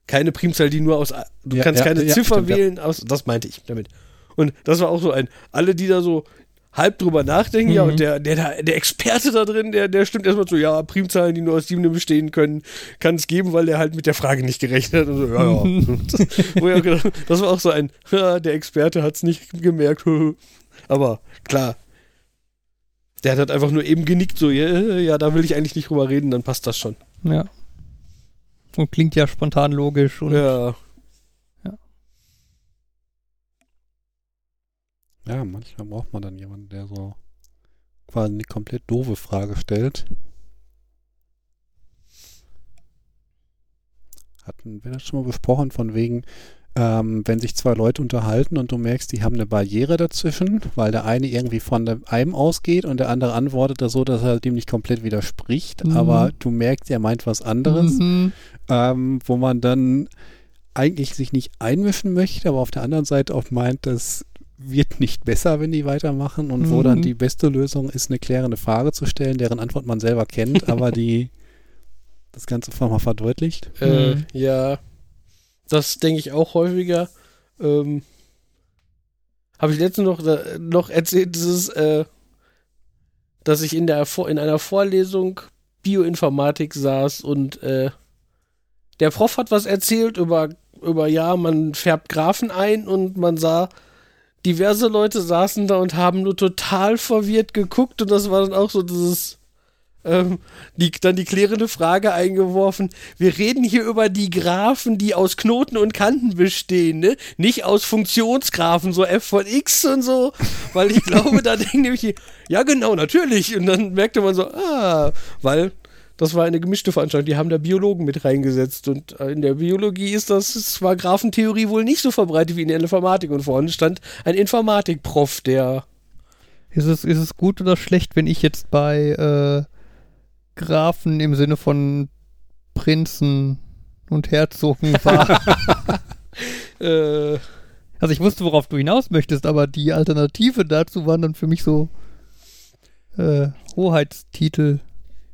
Keine Primzahl, die nur aus, du Ja, kannst keine Ziffer stimmt, wählen, aus, das meinte ich damit. Und das war auch so ein, alle, die da so halb drüber nachdenken, ja, Mhm. und der, der, da- der Experte da drin, der, der stimmt erstmal so, ja, Primzahlen, die nur aus Siebenen bestehen können, kann es geben, weil der halt mit der Frage nicht gerechnet hat. Und so, ja, ja. das, (laughs) wo ich auch gedacht, das war auch so ein, ja, der Experte hat es nicht gemerkt. (laughs) Aber klar, der hat halt einfach nur eben genickt, so, ja, ja, da will ich eigentlich nicht drüber reden, dann passt das schon. Ja. Und klingt ja spontan logisch und Ja. Ja, manchmal braucht man dann jemanden, der so quasi eine komplett doofe Frage stellt. Hatten wir das schon mal besprochen, von wegen, ähm, wenn sich zwei Leute unterhalten und du merkst, die haben eine Barriere dazwischen, weil der eine irgendwie von einem ausgeht und der andere antwortet da so, dass er dem nicht komplett widerspricht, Mhm. aber du merkst, er meint was anderes Mhm. ähm, wo man dann eigentlich sich nicht einmischen möchte, aber auf der anderen Seite auch meint, das wird nicht besser, wenn die weitermachen und wo Mhm. dann die beste Lösung ist, eine klärende Frage zu stellen, deren Antwort man selber kennt, (laughs) aber die das Ganze nochmal verdeutlicht. Äh, Mhm. ja, das denke ich auch häufiger. Ähm, Habe ich letztens noch, äh, noch erzählt, dieses, äh, dass ich in, der, in einer Vorlesung Bioinformatik saß und äh, der Prof hat was erzählt über, über, ja, man färbt Graphen ein und man sah, diverse Leute saßen da und haben nur total verwirrt geguckt und das war dann auch so dieses, ähm, die, dann die klärende Frage eingeworfen. Wir reden hier über die Graphen, die aus Knoten und Kanten bestehen, ne? Nicht aus Funktionsgraphen, so f von x und so. Weil ich (laughs) glaube, da denken nämlich die, ja genau, natürlich. Und dann merkte man so, ah, weil das war eine gemischte Veranstaltung. Die haben da Biologen mit reingesetzt. Und äh, in der Biologie ist das zwar Graphentheorie wohl nicht so verbreitet wie in der Informatik. Und vorne stand ein Informatikprof, der. Ist es, ist es gut oder schlecht, wenn ich jetzt bei äh, Grafen im Sinne von Prinzen und Herzogen (laughs) war? Äh, also ich wusste, worauf du hinaus möchtest, aber die Alternative dazu waren dann für mich so äh, Hoheitstitel.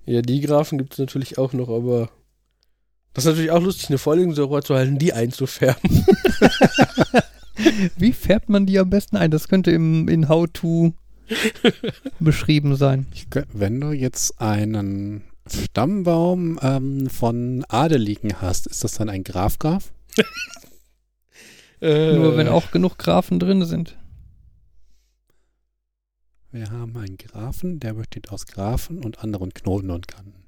Ja, die Graphen gibt es natürlich auch noch, aber. Das ist natürlich auch lustig, eine Vorlesung darüber zu halten, die einzufärben. Wie färbt man die am besten ein? Das könnte im, in How-To beschrieben sein. Ich, wenn du jetzt einen Stammbaum ähm, von Adeligen hast, ist das dann ein Grafgraf? Äh, (laughs) Nur wenn auch genug Grafen drin sind. Wir haben einen Grafen, der besteht aus Graphen und anderen Knoten und Kanten.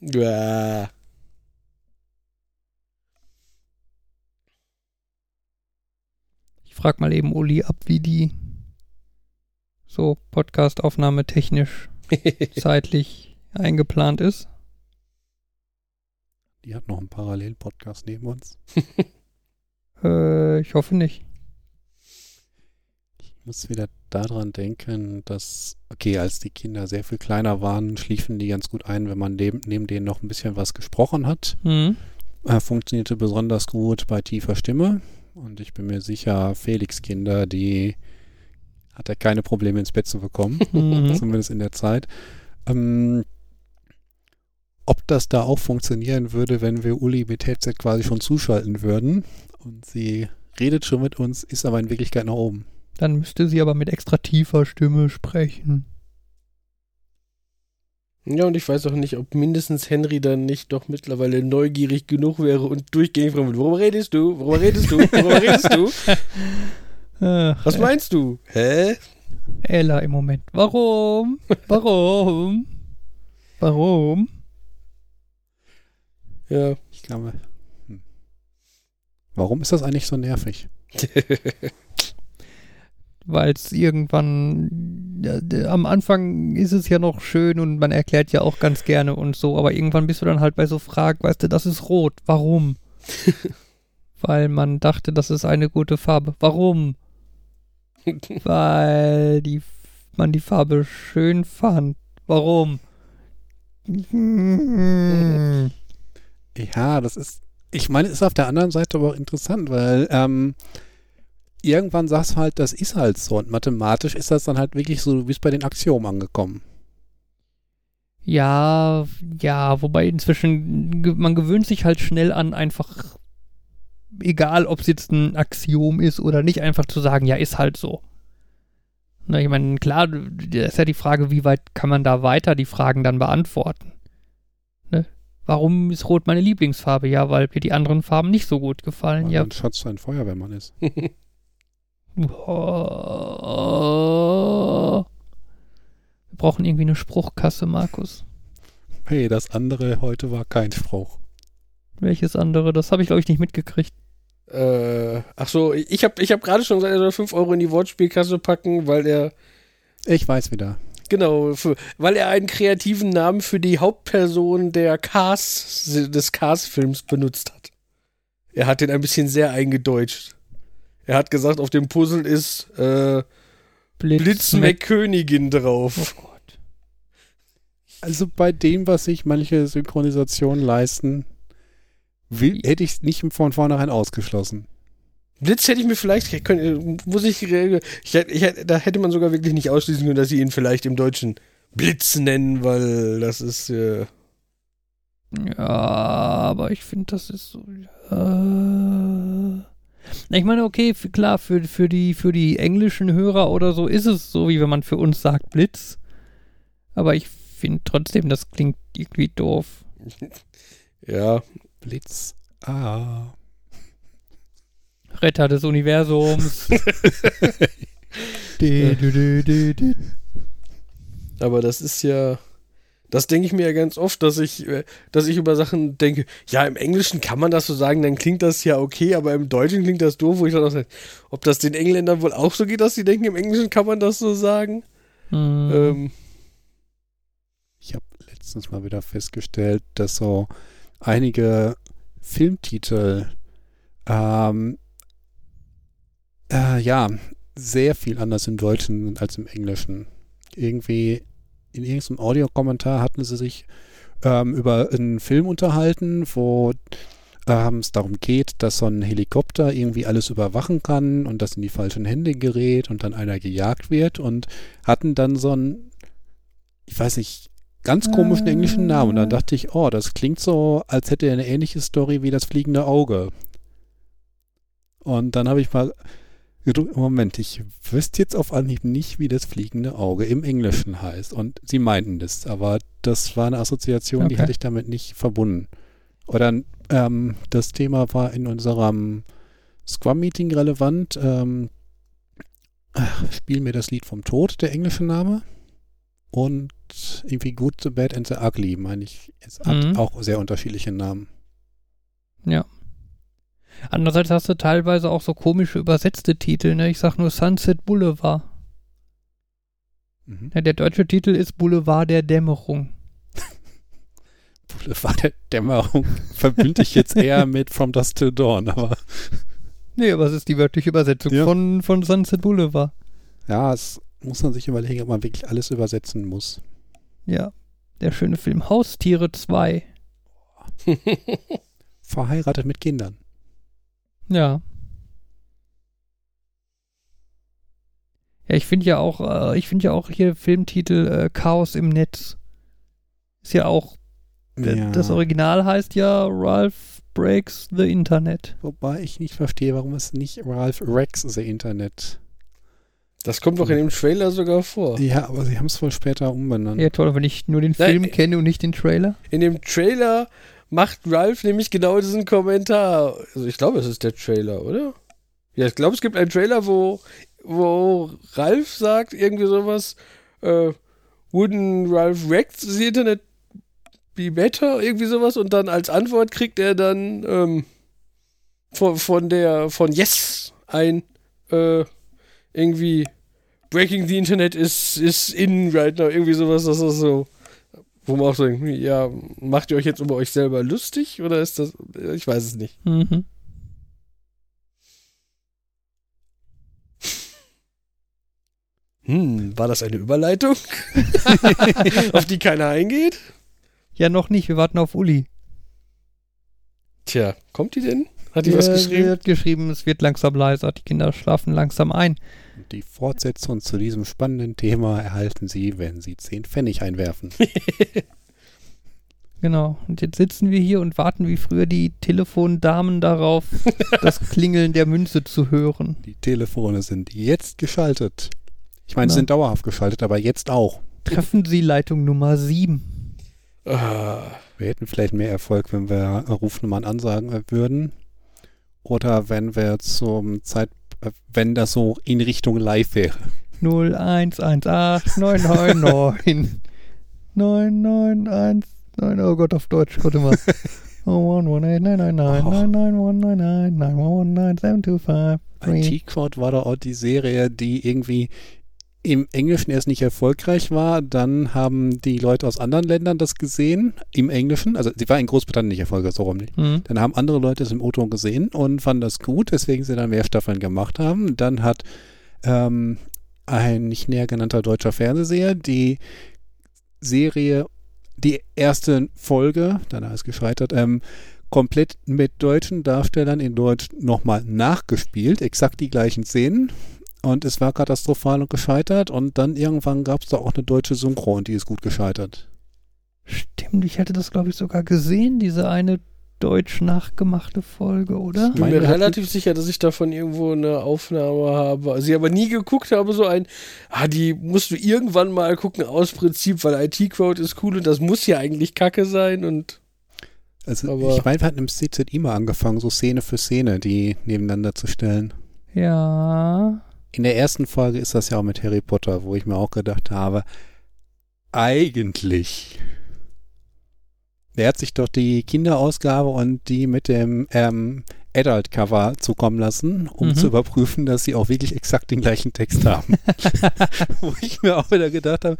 Ja. Ich frag mal eben Uli ab, wie die so Podcast-Aufnahme technisch (laughs) zeitlich eingeplant ist. Die hat noch einen Parallel-Podcast neben uns. Äh, ich hoffe nicht. Ich muss wieder daran denken, dass, okay, als die Kinder sehr viel kleiner waren, schliefen die ganz gut ein, wenn man neben, neben denen noch ein bisschen was gesprochen hat. Hm. Äh, funktionierte besonders gut bei tiefer Stimme. Und ich bin mir sicher, Felix Kinder, die hat er keine Probleme ins Bett zu bekommen. (laughs) Mhm. zumindest in der Zeit. Ähm, ob das da auch funktionieren würde, wenn wir Uli mit Headset quasi schon zuschalten würden und sie redet schon mit uns, ist aber in Wirklichkeit nach oben. Dann müsste sie aber mit extra tiefer Stimme sprechen. Ja, und ich weiß auch nicht, ob mindestens Henry dann nicht doch mittlerweile neugierig genug wäre und durchgängig fragen würde, worüber redest du? Worüber redest du? Worüber redest du? (laughs) Ach, Was meinst du? Hä? Ella im Moment. Warum? Warum? Warum? Ja. Ich glaube. Hm. Warum ist das eigentlich so nervig? (laughs) Weil es irgendwann, ja, am Anfang ist es ja noch schön und man erklärt ja auch ganz gerne und so, aber irgendwann bist du dann halt bei so Fragen, weißt du, das ist rot. Warum? (laughs) Weil man dachte, das ist eine gute Farbe. Warum? (laughs) Weil die, man die Farbe schön fand. Warum? (laughs) Ja, das ist. Ich meine, es ist auf der anderen Seite aber auch interessant, weil ähm, irgendwann sagst du halt, das ist halt so. Und mathematisch ist das dann halt wirklich so, du bist bei den Axiomen angekommen. Ja, ja, wobei inzwischen, man gewöhnt sich halt schnell an, einfach, egal ob es jetzt ein Axiom ist oder nicht, einfach zu sagen, ja, ist halt so. Na, ich meine, klar, da ist ja die Frage, wie weit kann man da weiter die Fragen dann beantworten? Ne? Warum ist Rot meine Lieblingsfarbe? Ja, weil mir die anderen Farben nicht so gut gefallen. Weil Ja, ein Schatz ein Feuerwehrmann ist. (laughs) Wir brauchen irgendwie eine Spruchkasse, Markus. Hey, das andere heute war kein Spruch. Welches andere? Das habe ich, glaube ich, nicht mitgekriegt. Äh, ach so, ich habe ich hab gerade schon gesagt, er soll 5 Euro in die Wortspielkasse packen, weil er, Ich weiß wieder. genau, für, weil er einen kreativen Namen für die Hauptperson der Cars, des Cars-Films benutzt hat. Er hat den ein bisschen sehr eingedeutscht. Er hat gesagt, auf dem Puzzle ist äh, Blitz McKönigin drauf. Oh Gott. Also bei dem, was sich manche Synchronisationen leisten, will, hätte ich es nicht von vornherein ausgeschlossen. Blitz hätte ich mir vielleicht, ich könnte, muss ich, ich, hätte- ich, da hätte man sogar wirklich nicht ausschließen können, dass sie ihn vielleicht im Deutschen Blitz nennen, weil das ist, äh, Ja, aber ich finde, das ist so. Ja. Na, ich meine, okay, für, klar, für, für, die, für die englischen Hörer oder so ist es so, wie wenn man für uns sagt Blitz. Aber ich finde trotzdem, das klingt irgendwie doof. (laughs) ja, Blitz. Ah. Retter des Universums. Di, di, di. aber das ist ja, Das denke ich mir ja ganz oft, dass ich, äh, dass ich über Sachen denke, ja, im Englischen kann man das so sagen, dann klingt das ja okay, aber im Deutschen klingt das doof, wo ich dann auch sage, ob das den Engländern wohl auch so geht, dass sie denken, im Englischen kann man das so sagen. Mhm. Ähm, Ich habe letztens mal wieder festgestellt, dass so einige Filmtitel ähm, äh, ja sehr viel anders im Deutschen sind als im Englischen. Irgendwie in irgendeinem Audiokommentar hatten sie sich ähm, über einen Film unterhalten, wo ähm, es darum geht, dass so ein Helikopter irgendwie alles überwachen kann und das in die falschen Hände gerät und dann einer gejagt wird und hatten dann so einen, ich weiß nicht, ganz komischen englischen Namen. Und dann dachte ich, oh, das klingt so, als hätte er eine ähnliche Story wie das fliegende Auge. Und dann habe ich mal Moment, ich wüsste jetzt auf Anhieb nicht, wie das fliegende Auge im Englischen heißt. Und sie meinten das, aber das war eine Assoziation, die Okay. hatte ich damit nicht verbunden. Oder ähm, das Thema war in unserem Scrum-Meeting relevant. Ähm, spiel mir das Lied vom Tod, der englische Name. Und irgendwie Good, the Bad and the Ugly, meine ich. Es hat Mhm. auch sehr unterschiedliche Namen. Ja. Andererseits hast du teilweise auch so komische übersetzte Titel, ne? Ich sag nur Sunset Boulevard. Mhm. Ja, der deutsche Titel ist Boulevard der Dämmerung. (laughs) Boulevard der Dämmerung verbinde ich jetzt eher (laughs) mit From Dusk Till Dawn, aber Nee, aber es ist die wörtliche Übersetzung Ja. von, von Sunset Boulevard. ja, es muss man sich überlegen, ob man wirklich alles übersetzen muss. Ja. Der schöne Film Haustiere 2. (laughs) Verheiratet mit Kindern. Ja. Ja, ich finde ja auch, äh, ich finde ja auch hier Filmtitel äh, Chaos im Netz. Ist ja auch, Ja. das Original heißt ja Ralph Breaks the Internet. Wobei ich nicht verstehe, warum es nicht Ralph Rex the Internet. das kommt doch in dem Trailer sogar vor. Ja, aber sie haben es wohl später umbenannt. Ja, toll, wenn ich nur den Nein, Film äh, kenne und nicht den Trailer. In dem Trailer macht Ralph nämlich genau diesen Kommentar. Also ich glaube, es ist der Trailer, oder? Ja, ich glaube, es gibt einen Trailer, wo, wo Ralph sagt irgendwie sowas, äh, wouldn't Ralph wreck the Internet be better? Irgendwie sowas und dann als Antwort kriegt er dann ähm, von, von der, von Yes ein, äh, irgendwie Breaking the Internet is, is in right now, irgendwie sowas, das ist so. Wo man auch so denkt, ja, macht ihr euch jetzt über euch selber lustig oder ist das, ich weiß es nicht. Mhm. Hm, war das eine Überleitung? (laughs) auf die keiner eingeht? Ja, noch nicht, wir warten auf Uli. Tja, kommt die denn? Hat die was Ja, geschrieben? Sie hat geschrieben, es wird langsam leiser, die Kinder schlafen langsam ein. Die Fortsetzung zu diesem spannenden Thema erhalten Sie, wenn Sie 10 Pfennig einwerfen. (laughs) Genau. Und jetzt sitzen wir hier und warten wie früher die Telefondamen darauf, (laughs) das Klingeln der Münze zu hören. Die Telefone sind jetzt geschaltet. Ich meine, sie sind dauerhaft geschaltet, aber jetzt auch. Treffen Sie Leitung Nummer 7. Ah, Wir hätten vielleicht mehr Erfolg, wenn wir Rufnummern ansagen würden. Oder wenn wir zum Zeit, äh, wenn das so in Richtung live wäre. 0118 999 9919 Oh Gott, auf Deutsch, warte mal. (laughs) Oh, 118999999119725. IT-Crowd war da auch die Serie, die irgendwie im Englischen erst nicht erfolgreich war. Dann haben die Leute aus anderen Ländern das gesehen, im Englischen. Also sie war in Großbritannien nicht erfolgreich, so rum nicht. Hm. Dann haben andere Leute es im Auto gesehen und fanden das gut, weswegen sie dann mehr Staffeln gemacht haben. Dann hat ähm, ein nicht näher genannter deutscher Fernsehseher die Serie, die erste Folge, danach ist gescheitert, ähm, komplett mit deutschen Darstellern in Deutsch nochmal nachgespielt, exakt die gleichen Szenen. Und es war katastrophal und gescheitert. Und dann irgendwann gab es da auch eine deutsche Synchro und die ist gut gescheitert. Stimmt, ich hatte das, glaube ich, sogar gesehen, diese eine deutsch nachgemachte Folge, oder? bin Meine mir relativ sicher, dass ich davon irgendwo eine Aufnahme habe. Sie aber nie geguckt habe, so ein, ah, die musst du irgendwann mal gucken aus Prinzip, weil IT-Crowd ist cool und das muss ja eigentlich Kacke sein und Also Aber- ich meine, wir hatten im CZI mal angefangen, so Szene für Szene, die nebeneinander zu stellen. Ja. In der ersten Folge ist das ja auch mit Harry Potter, wo ich mir auch gedacht habe, eigentlich Der hat sich doch die Kinderausgabe und die mit dem ähm, Adult-Cover zukommen lassen, um Mhm. zu überprüfen, dass sie auch wirklich exakt den gleichen Text haben. (laughs) Wo ich mir auch wieder gedacht habe,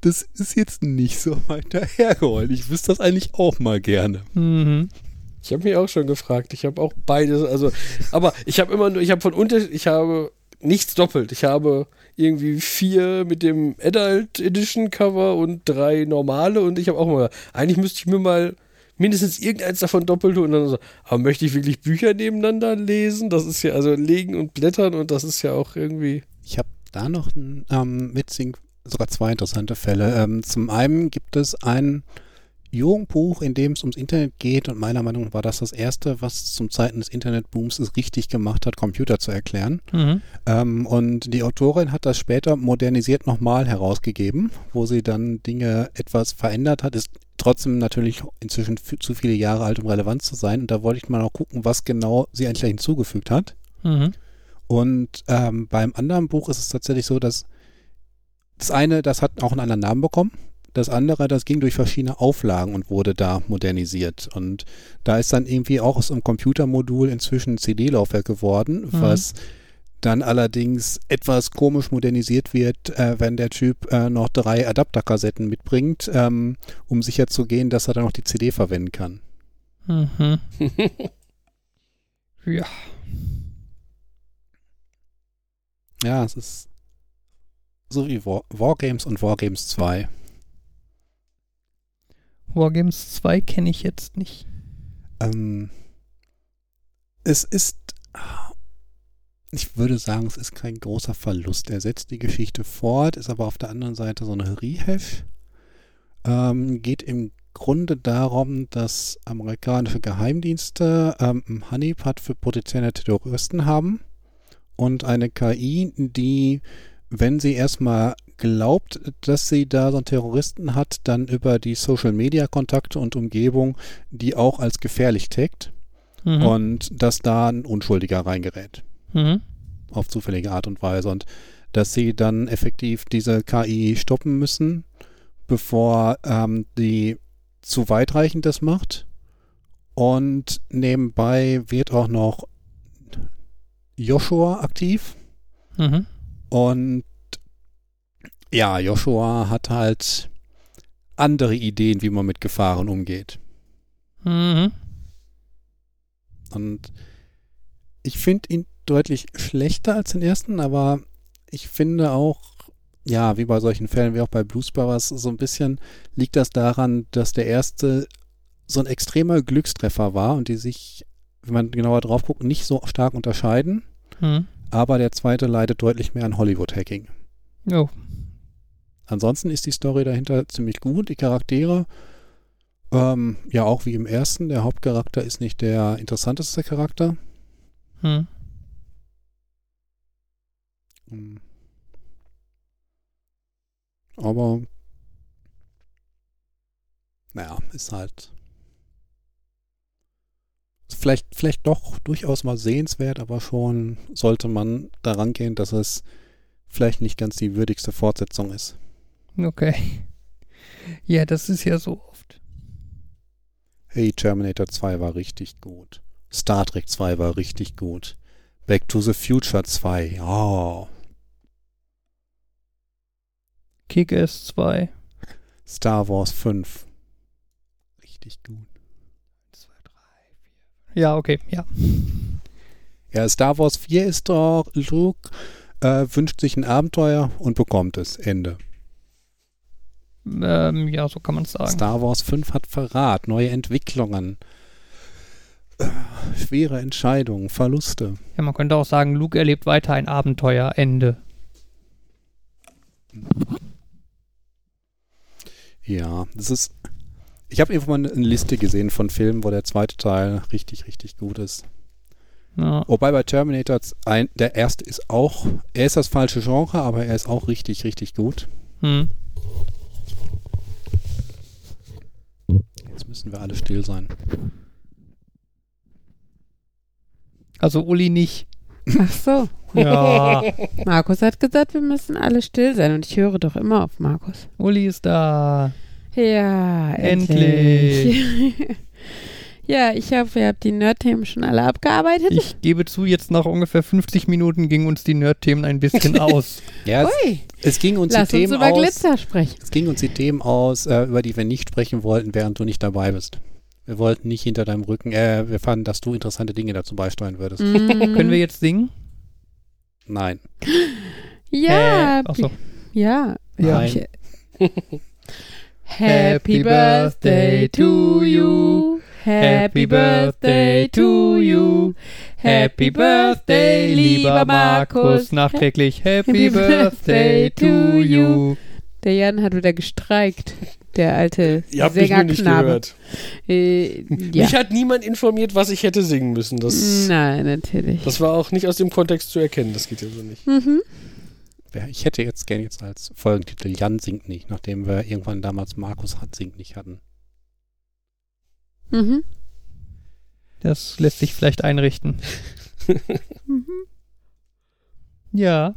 das ist jetzt nicht so weit dahergeholt. Ich wüsste das eigentlich auch mal gerne. Mhm. Ich habe mich auch schon gefragt. Ich habe auch beides, also, aber ich habe immer nur, ich habe von unter, ich habe nichts doppelt. Ich habe irgendwie vier mit dem Adult Edition Cover und drei normale und ich habe auch mal, eigentlich müsste ich mir mal mindestens irgendeins davon doppelt und dann so, aber möchte ich wirklich Bücher nebeneinander lesen? Das ist ja, also legen und blättern und das ist ja auch irgendwie, Ich habe da noch einen ähm, witzigen, sogar zwei interessante Fälle. Ähm, zum einen gibt es ein Jugendbuch, in dem es ums Internet geht und meiner Meinung nach war das das erste, was zum Zeiten des Internetbooms es richtig gemacht hat, Computer zu erklären. Mhm. Ähm, und die Autorin hat das später modernisiert nochmal herausgegeben, wo sie dann Dinge etwas verändert hat. Ist trotzdem natürlich inzwischen zu viele Jahre alt, um relevant zu sein. Und da wollte ich mal noch gucken, was genau sie eigentlich hinzugefügt hat. Mhm. Und ähm, beim anderen Buch ist es tatsächlich so, dass das eine, das hat auch einen anderen Namen bekommen. Das andere, das ging durch verschiedene Auflagen und wurde da modernisiert. Und da ist dann irgendwie auch aus einem Computermodul inzwischen ein CD-Laufwerk geworden, Mhm. was dann allerdings etwas komisch modernisiert wird, äh, wenn der Typ äh, noch drei Adapterkassetten mitbringt, ähm, um sicherzugehen, dass er dann noch die CD verwenden kann. Mhm. (laughs) ja. Ja, es ist so wie War Wargames und Wargames 2. Wargames 2 kenne ich jetzt nicht. Ähm, es ist, ich würde sagen, es ist kein großer Verlust. Er setzt die Geschichte fort, ist aber auf der anderen Seite so eine Rehash. Ähm, geht im Grunde darum, dass amerikanische Geheimdienste ähm, einen Honeypot für potenzielle Terroristen haben und eine KI, die, wenn sie erstmal glaubt, dass sie da so einen Terroristen hat, dann über die Social-Media-Kontakte und Umgebung die auch als gefährlich taggt Mhm. und dass da ein Unschuldiger reingerät Mhm. auf zufällige Art und Weise und dass sie dann effektiv diese KI stoppen müssen, bevor ähm, die zu weitreichend das macht und nebenbei wird auch noch Joshua aktiv Mhm. und ja, Joshua hat halt andere Ideen, wie man mit Gefahren umgeht. Mhm. Und ich finde ihn deutlich schlechter als den ersten, aber ich finde auch, ja, wie bei solchen Fällen wie auch bei Blues Brothers, so ein bisschen liegt das daran, dass der erste so ein extremer Glückstreffer war und die sich, wenn man genauer drauf guckt, nicht so stark unterscheiden. Mhm. Aber der zweite leidet deutlich mehr an Hollywood-Hacking. Jo. Ansonsten ist die Story dahinter ziemlich gut. Die Charaktere, ähm, ja auch wie im ersten, der Hauptcharakter ist nicht der interessanteste Charakter. Hm. Aber naja, ist halt vielleicht, vielleicht doch durchaus mal sehenswert, aber schon sollte man daran gehen, dass es vielleicht nicht ganz die würdigste Fortsetzung ist. Okay. Ja, das ist ja so oft. Hey, Terminator 2 war richtig gut. Star Trek 2 war richtig gut. Back to the Future 2, oh. Kick-Ass 2. Star Wars 5. Richtig gut. Ja, okay, ja. Ja, Star Wars 4 ist doch, Luke äh, wünscht sich ein Abenteuer und bekommt es. Ende. Ähm, ja, so kann man es sagen. Star Wars 5 hat Verrat, neue Entwicklungen, äh, schwere Entscheidungen, Verluste. Ja, man könnte auch sagen, Luke erlebt weiter ein Abenteuer, Ende. Ja, das ist. Ich habe irgendwann mal eine Liste gesehen von Filmen, wo der zweite Teil richtig, richtig gut ist. Ja. Wobei bei Terminator ein, der erste ist auch, er ist das falsche Genre, aber er ist auch richtig, richtig gut. Hm. Jetzt müssen wir alle still sein. Also Uli nicht. Ach so. Ja, (laughs) Markus hat gesagt, wir müssen alle still sein und ich höre doch immer auf Markus. Uli ist da. Ja, endlich. (laughs) ja, ich hoffe, ihr habt die Nerd-Themen schon alle abgearbeitet. Ich gebe zu, jetzt nach ungefähr 50 Minuten gingen uns die Nerd-Themen ein bisschen (laughs) aus. Ja, es, es ging uns lass die uns Themen über aus. Glitzer sprechen. Es ging uns die Themen aus, äh, über die wir nicht sprechen wollten, während du nicht dabei bist. Wir wollten nicht hinter deinem Rücken, äh, wir fanden, dass du interessante Dinge dazu beisteuern würdest. Mhm. Können wir jetzt singen? Nein. Ja, Äh, ach so. ja. Nein. (laughs) Happy Birthday to you. Happy Birthday to you. Happy Birthday, lieber Markus. Nachträglich Happy Birthday to you. Der Jan hat wieder gestreikt. Der alte Ihr habt mich nur nicht Sängerknabe. gehört. Äh, Mich ja. hat niemand informiert, was ich hätte singen müssen. Das, Nein, natürlich. das war auch nicht aus dem Kontext zu erkennen. Das geht ja so nicht. Mhm. Ja, Ich hätte jetzt gerne jetzt als Folgentitel Jan singt nicht, nachdem wir irgendwann damals Markus hat singt nicht hatten. Mhm. Das lässt sich vielleicht einrichten. Mhm. Ja,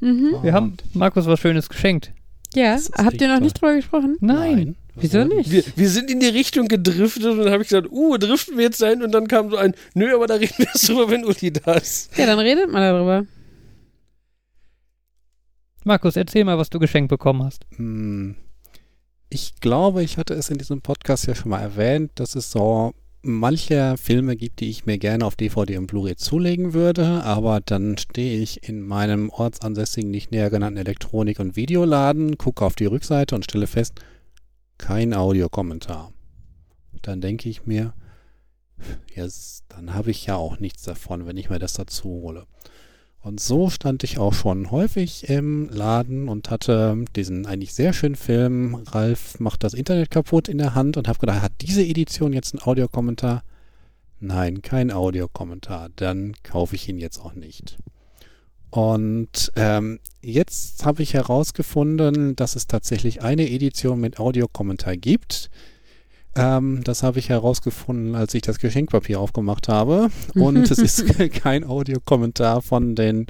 Mhm. wir haben Markus was Schönes geschenkt. Ja, habt ihr noch nicht drüber gesprochen? Nein. Was Wieso nicht? Wir, wir sind in die Richtung gedriftet und dann habe ich gesagt, uh, driften wir jetzt sein? Und dann kam so ein, nö, aber da reden wir erst (laughs) drüber, wenn Uli da ist. Ja, dann redet mal darüber. Markus, erzähl mal, was du geschenkt bekommen hast. Hm, Ich glaube, ich hatte es in diesem Podcast ja schon mal erwähnt, dass es so manche Filme gibt, die ich mir gerne auf DVD und Blu-ray zulegen würde, aber dann stehe ich in meinem ortsansässigen, nicht näher genannten Elektronik- und Videoladen, gucke auf die Rückseite und stelle fest, kein Audiokommentar. Dann denke ich mir, yes, dann habe ich ja auch nichts davon, wenn ich mir das dazu hole. Und so stand ich auch schon häufig im Laden und hatte diesen eigentlich sehr schönen Film Ralf macht das Internet kaputt in der Hand und habe gedacht, hat diese Edition jetzt einen Audiokommentar? Nein, kein Audiokommentar. Dann kaufe ich ihn jetzt auch nicht. Und ähm, jetzt habe ich herausgefunden, dass es tatsächlich eine Edition mit Audiokommentar gibt. Ähm, das habe ich herausgefunden, als ich das Geschenkpapier aufgemacht habe. Und es ist (laughs) (laughs) kein Audiokommentar von den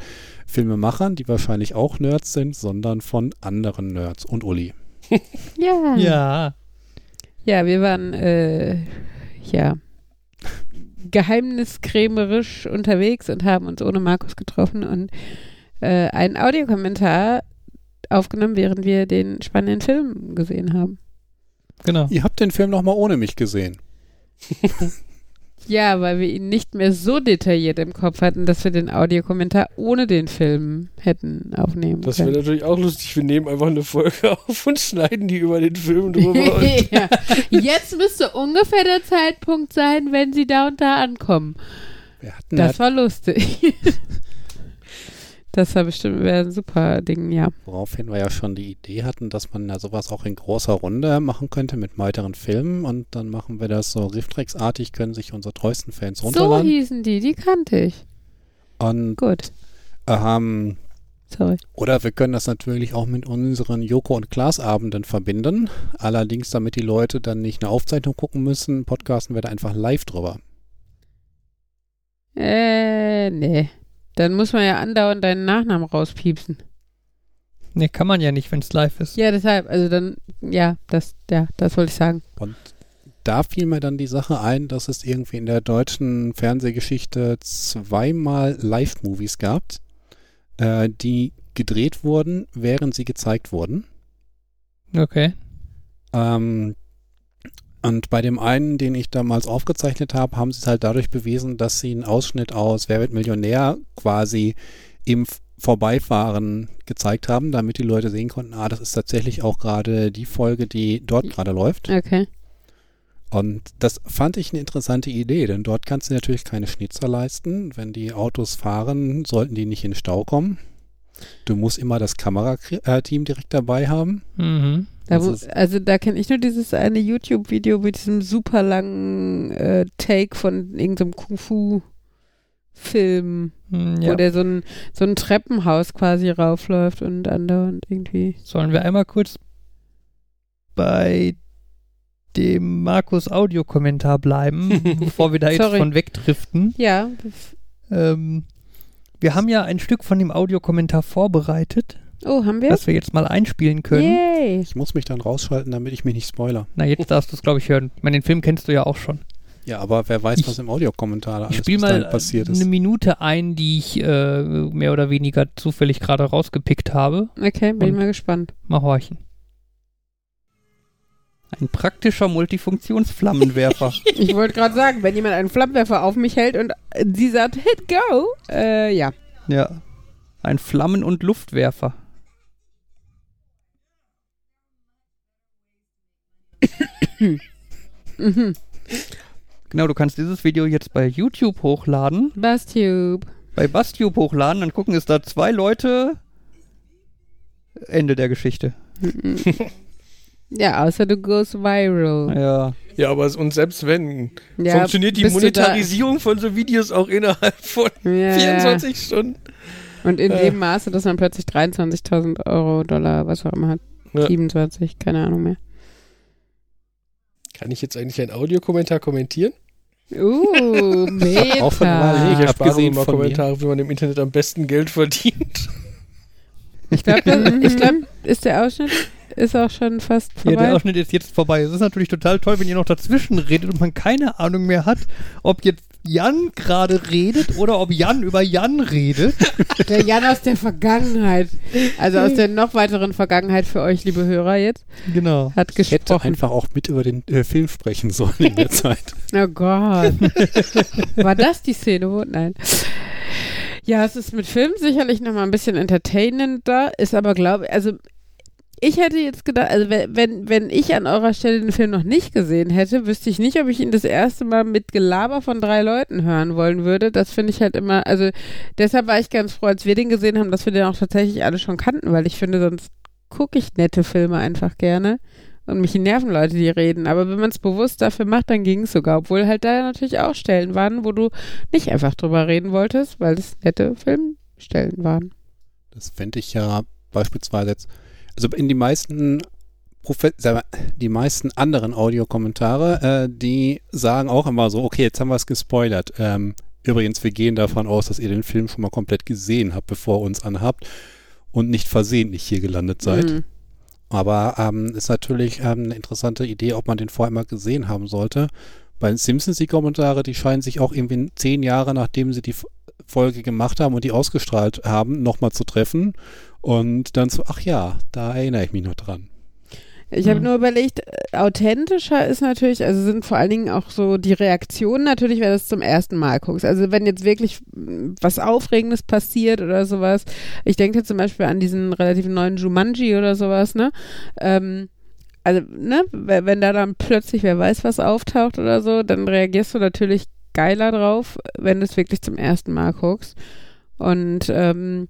Filmemachern, die wahrscheinlich auch Nerds sind, sondern von anderen Nerds und Uli. (laughs) Ja. Ja. Ja, wir waren, äh, ja, geheimniskrämerisch unterwegs und haben uns ohne Markus getroffen und äh, einen Audiokommentar aufgenommen, während wir den spannenden Film gesehen haben. Genau. Ihr habt den Film nochmal ohne mich gesehen. (laughs) Ja, weil wir ihn nicht mehr so detailliert im Kopf hatten, dass wir den Audiokommentar ohne den Film hätten aufnehmen Das wäre können. natürlich auch lustig. Wir nehmen einfach eine Folge (laughs) auf und schneiden die über den Film drüber. (laughs) und ja. Jetzt müsste ungefähr der Zeitpunkt sein, wenn sie da und da ankommen. Wir hatten Das halt, war lustig. Das war bestimmt wäre ein super Ding, ja. woraufhin wir ja schon die Idee hatten, dass man ja sowas auch in großer Runde machen könnte mit weiteren Filmen und dann machen wir das so Riftrex-artig, können sich unsere treuesten Fans So runterladen. hießen die, die kannte ich. und Gut, ähm, sorry. Oder wir können das natürlich auch mit unseren Joko- und Klaas-Abenden verbinden. Allerdings, damit die Leute dann nicht eine Aufzeichnung gucken müssen, podcasten wir da einfach live drüber. Äh, nee. Dann muss man ja andauernd deinen Nachnamen rauspiepsen. Nee, kann man ja nicht, wenn es live ist. Ja, deshalb, also dann, ja, das, ja, das wollte ich sagen. Und da fiel mir dann die Sache ein, dass es irgendwie in der deutschen Fernsehgeschichte zweimal Live-Movies gab, äh, die gedreht wurden, während sie gezeigt wurden. Okay. Ähm, und bei dem einen, den ich damals aufgezeichnet habe, haben sie es halt dadurch bewiesen, dass sie einen Ausschnitt aus Wer wird Millionär quasi im Vorbeifahren gezeigt haben, damit die Leute sehen konnten, ah, das ist tatsächlich auch gerade die Folge, die dort gerade läuft. Okay. Und das fand ich eine interessante Idee, denn dort kannst du natürlich keine Schnitzer leisten. Wenn die Autos fahren, sollten die nicht in den Stau kommen. Du musst immer das Kamerateam direkt dabei haben. Mhm. Da, wo, also da kenne ich nur dieses eine YouTube-Video mit diesem super langen äh, Take von irgendeinem Kung-Fu-Film, Hm, wo Ja. der so ein, so ein Treppenhaus quasi raufläuft und andauernd irgendwie. Sollen wir einmal kurz bei dem Markus Audiokommentar bleiben, (laughs) bevor wir da jetzt von wegdriften? Ja, Ähm, wir haben ja ein Stück von dem Audiokommentar vorbereitet Oh, haben wir? das wir jetzt mal einspielen können. Yay. Ich muss mich dann rausschalten, damit ich mich nicht spoiler. Na, jetzt darfst du es, glaube ich, hören. Ich meine, den Film kennst du ja auch schon. Ja, aber wer weiß, Ich- was im Audiokommentar alles dahin mal passiert eine ist. Minute ein, die ich äh, mehr oder weniger zufällig gerade rausgepickt habe. Okay, bin ich mal gespannt. Mal horchen. Ein praktischer Multifunktionsflammenwerfer. (laughs) Ich wollte gerade sagen, wenn jemand einen Flammenwerfer auf mich hält und sie sagt, hit go, äh, ja. ja. Ein Flammen- und Luftwerfer. Mhm. Genau, du kannst dieses Video jetzt bei YouTube hochladen, Bastube. bei Bastube hochladen, dann gucken es da zwei Leute. Ende der Geschichte. (laughs) Ja, außer du goes viral. Ja. Ja, aber und selbst wenn, Ja, funktioniert die Monetarisierung von so Videos auch innerhalb von ja, 24 Stunden. Und in Äh. dem Maße, dass man plötzlich 23.000 Euro, Dollar, was auch immer hat. Ja. 27, keine Ahnung mehr. Kann ich jetzt eigentlich einen Audiokommentar kommentieren? Uh, (laughs) Meta. Auch von Wally. Ich erspare mir mal. Kommentare, wie man im Internet am besten Geld verdient. Ich glaube, (laughs) ich glaub, ist der Ausschnitt ist auch schon fast Ja, vorbei. der Ausschnitt ist jetzt vorbei. Es ist natürlich total toll, wenn ihr noch dazwischen redet und man keine Ahnung mehr hat, ob jetzt Jan gerade redet oder ob Jan über Jan redet. Der Jan aus der Vergangenheit. Also aus der noch weiteren Vergangenheit für euch, liebe Hörer jetzt, Genau. hat Ich hätte gesprochen. einfach auch mit über den äh, Film sprechen sollen in der Zeit. (laughs) Oh Gott. War das die Szene? Wo? Nein. Ja, es ist mit Film sicherlich nochmal ein bisschen entertainender, ist aber, glaube ich, also ich hätte jetzt gedacht, also wenn, wenn, ich an eurer Stelle den Film noch nicht gesehen hätte, wüsste ich nicht, ob ich ihn das erste Mal mit Gelaber von drei Leuten hören wollen würde. Das finde ich halt immer, also deshalb war ich ganz froh, als wir den gesehen haben, dass wir den auch tatsächlich alle schon kannten, weil ich finde, sonst gucke ich nette Filme einfach gerne. Und mich nerven Leute, die reden. Aber wenn man es bewusst dafür macht, dann ging es sogar. Obwohl halt da natürlich auch Stellen waren, wo du nicht einfach drüber reden wolltest, weil es nette Filmstellen waren. Das fände ich ja beispielsweise jetzt, also in die meisten Profe mal, die meisten anderen Audiokommentare, äh, die sagen auch immer so, okay, jetzt haben wir es gespoilert. Ähm, übrigens, wir gehen davon aus, dass ihr den Film schon mal komplett gesehen habt, bevor ihr uns anhabt und nicht versehentlich hier gelandet seid. Mhm. Aber ähm, ist natürlich ähm, eine interessante Idee, ob man den vorher mal gesehen haben sollte. Bei den Simpsons die Kommentare, die scheinen sich auch irgendwie zehn Jahre nachdem sie die Folge gemacht haben und die ausgestrahlt haben, nochmal zu treffen und dann so, ach ja, da erinnere ich mich noch dran. Ich habe Mhm. nur überlegt, äh, authentischer ist natürlich, also sind vor allen Dingen auch so die Reaktionen natürlich, wenn du es zum ersten Mal guckst. Also wenn jetzt wirklich mm, was Aufregendes passiert oder sowas. Ich denke jetzt zum Beispiel an diesen relativ neuen Jumanji oder sowas, ne? Ähm, also, ne, wenn da dann plötzlich wer weiß was auftaucht oder so, dann reagierst du natürlich geiler drauf, wenn du es wirklich zum ersten Mal guckst. Und ähm,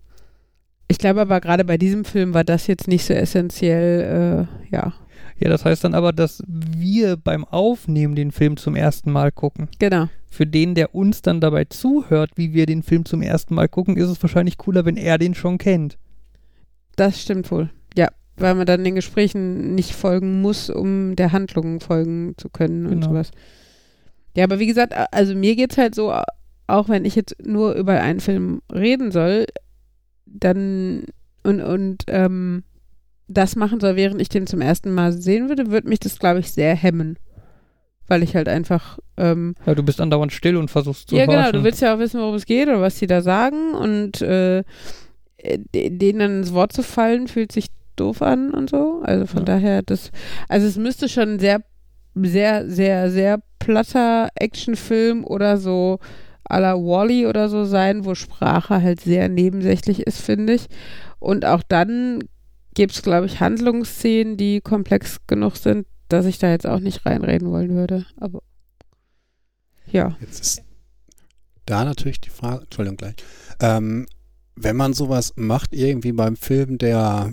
ich glaube aber gerade bei diesem Film war das jetzt nicht so essentiell, äh, ja. Ja, das heißt dann aber, dass wir beim Aufnehmen den Film zum ersten Mal gucken. Genau. Für den, der uns dann dabei zuhört, wie wir den Film zum ersten Mal gucken, ist es wahrscheinlich cooler, wenn er den schon kennt. Das stimmt wohl. Weil man dann den Gesprächen nicht folgen muss, um der Handlung folgen zu können und Genau. sowas. Ja, aber wie gesagt, also mir geht's halt so, auch wenn ich jetzt nur über einen Film reden soll, dann und, und ähm, das machen soll, während ich den zum ersten Mal sehen würde, würde mich das, glaube ich, sehr hemmen. Weil ich halt einfach ähm, Ja, du bist andauernd still und versuchst zu ja, genau. horchen. Du willst ja auch wissen, worum es geht oder was die da sagen. Und äh, de- denen dann ins Wort zu fallen, fühlt sich doof an und so. Also von Ja. daher, das, also es müsste schon ein sehr, sehr, sehr, sehr platter Actionfilm oder so à la Wally oder so sein, wo Sprache halt sehr nebensächlich ist, finde ich. Und auch dann gibt es, glaube ich, Handlungsszenen, die komplex genug sind, dass ich da jetzt auch nicht reinreden wollen würde. Aber ja. Jetzt ist da natürlich die Frage, Entschuldigung gleich, ähm, wenn man sowas macht, irgendwie beim Film, der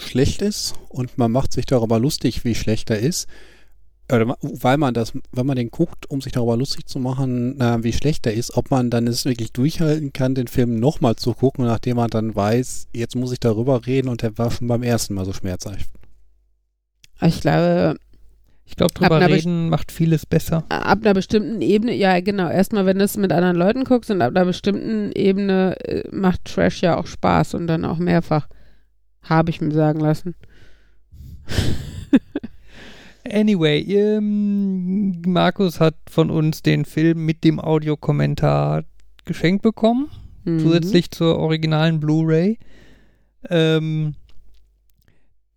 schlecht ist und man macht sich darüber lustig, wie schlecht er ist, oder weil man das, wenn man den guckt, um sich darüber lustig zu machen, äh, wie schlecht er ist, ob man dann es wirklich durchhalten kann, den Film nochmal zu gucken, nachdem man dann weiß, jetzt muss ich darüber reden und der war schon beim ersten Mal so schmerzhaft. Ich glaube, ich glaube, drüber reden macht vieles besser. ab einer bestimmten Ebene, ja genau, erstmal wenn du es mit anderen Leuten guckst und ab einer bestimmten Ebene äh, macht Trash ja auch Spaß und dann auch mehrfach. Habe ich mir sagen lassen. Anyway, ähm, Markus hat von uns den Film mit dem Audiokommentar geschenkt bekommen, Mhm. zusätzlich zur originalen Blu-ray. Ähm,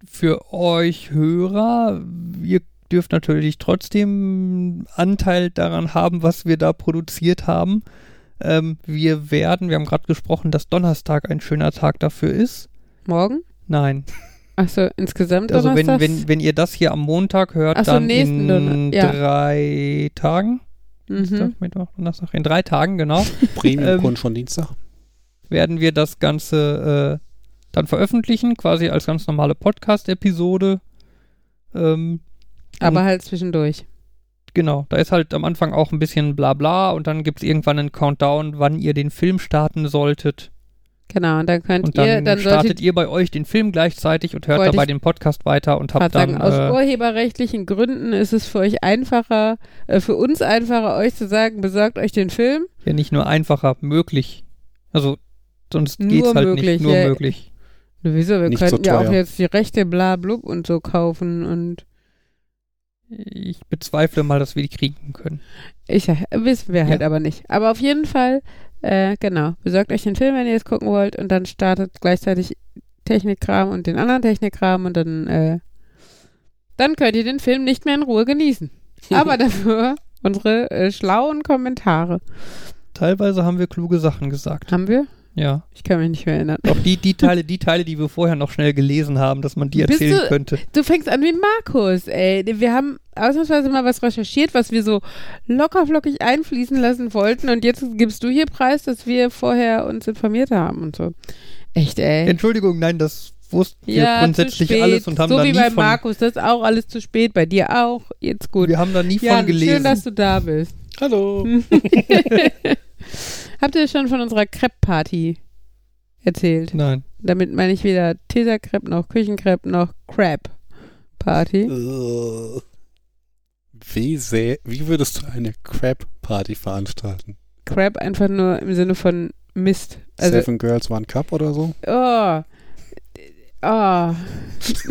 für euch Hörer, ihr dürft natürlich trotzdem Anteil daran haben, was wir da produziert haben. Ähm, wir werden, wir haben gerade gesprochen, dass Donnerstag ein schöner Tag dafür ist. Morgen? Nein, Achso, insgesamt also wenn, wenn, wenn ihr das hier am Montag hört, Ach so, dann nächsten in Donner- ja. drei Tagen. mhm. Dienstag, Mittwoch, Donnerstag. In drei Tagen, genau, (laughs) Premium-Kunden schon Dienstag. werden wir das Ganze äh, dann veröffentlichen, quasi als ganz normale Podcast-Episode. Ähm, Aber halt zwischendurch. Genau, da ist halt am Anfang auch ein bisschen Blabla und dann gibt es irgendwann einen Countdown, wann ihr den Film starten solltet. Genau, und dann könnt Und ihr, dann, dann startet solltet ihr bei euch den Film gleichzeitig und hört dabei den Podcast weiter und habt dann sagen, aus äh, urheberrechtlichen Gründen ist es für euch einfacher, äh, für uns einfacher, euch zu sagen, besorgt euch den Film. ja nicht nur einfacher, möglich. Also sonst Nur geht's halt möglich, nicht, nur ja. möglich. Wieso? Wir Nicht so könnten ja auch jetzt die Rechte bla blub und so kaufen und Ich bezweifle mal, dass wir die kriegen können. ich wissen wir halt Ja. aber nicht. Aber auf jeden Fall, äh, genau, besorgt euch den Film, wenn ihr es gucken wollt und dann startet gleichzeitig Technikkram und den anderen Technikkram und dann, äh, dann könnt ihr den Film nicht mehr in Ruhe genießen. (laughs) Aber dafür unsere äh, schlauen Kommentare. Teilweise haben wir kluge Sachen gesagt. Haben wir? Ja. Ich kann mich nicht mehr erinnern. Auch die, die Teile, die Teile, die wir vorher noch schnell gelesen haben, dass man die erzählen du- könnte. Du fängst an wie Markus, ey. Wir haben ausnahmsweise mal was recherchiert, was wir so lockerflockig einfließen lassen wollten und jetzt gibst du hier preis, dass wir vorher uns informiert haben und so. Echt, ey. Entschuldigung, nein, das wussten wir ja, grundsätzlich zu spät. alles und haben so da wie nie bei von, Markus, das ist auch alles zu spät, bei dir auch. Jetzt gut. wir haben da nie ja, von gelesen. schön, dass du da bist. Hallo. (laughs) Habt ihr schon von unserer Crepe-Party erzählt? Nein. Damit meine ich weder Tesercrepe noch Küchencrepe noch Crab-Party. Äh, Wie, sehr, wie würdest du eine Crab-Party veranstalten? Crab einfach nur im Sinne von Mist. Also, Seven Girls, One Cup oder so? oh. Oh.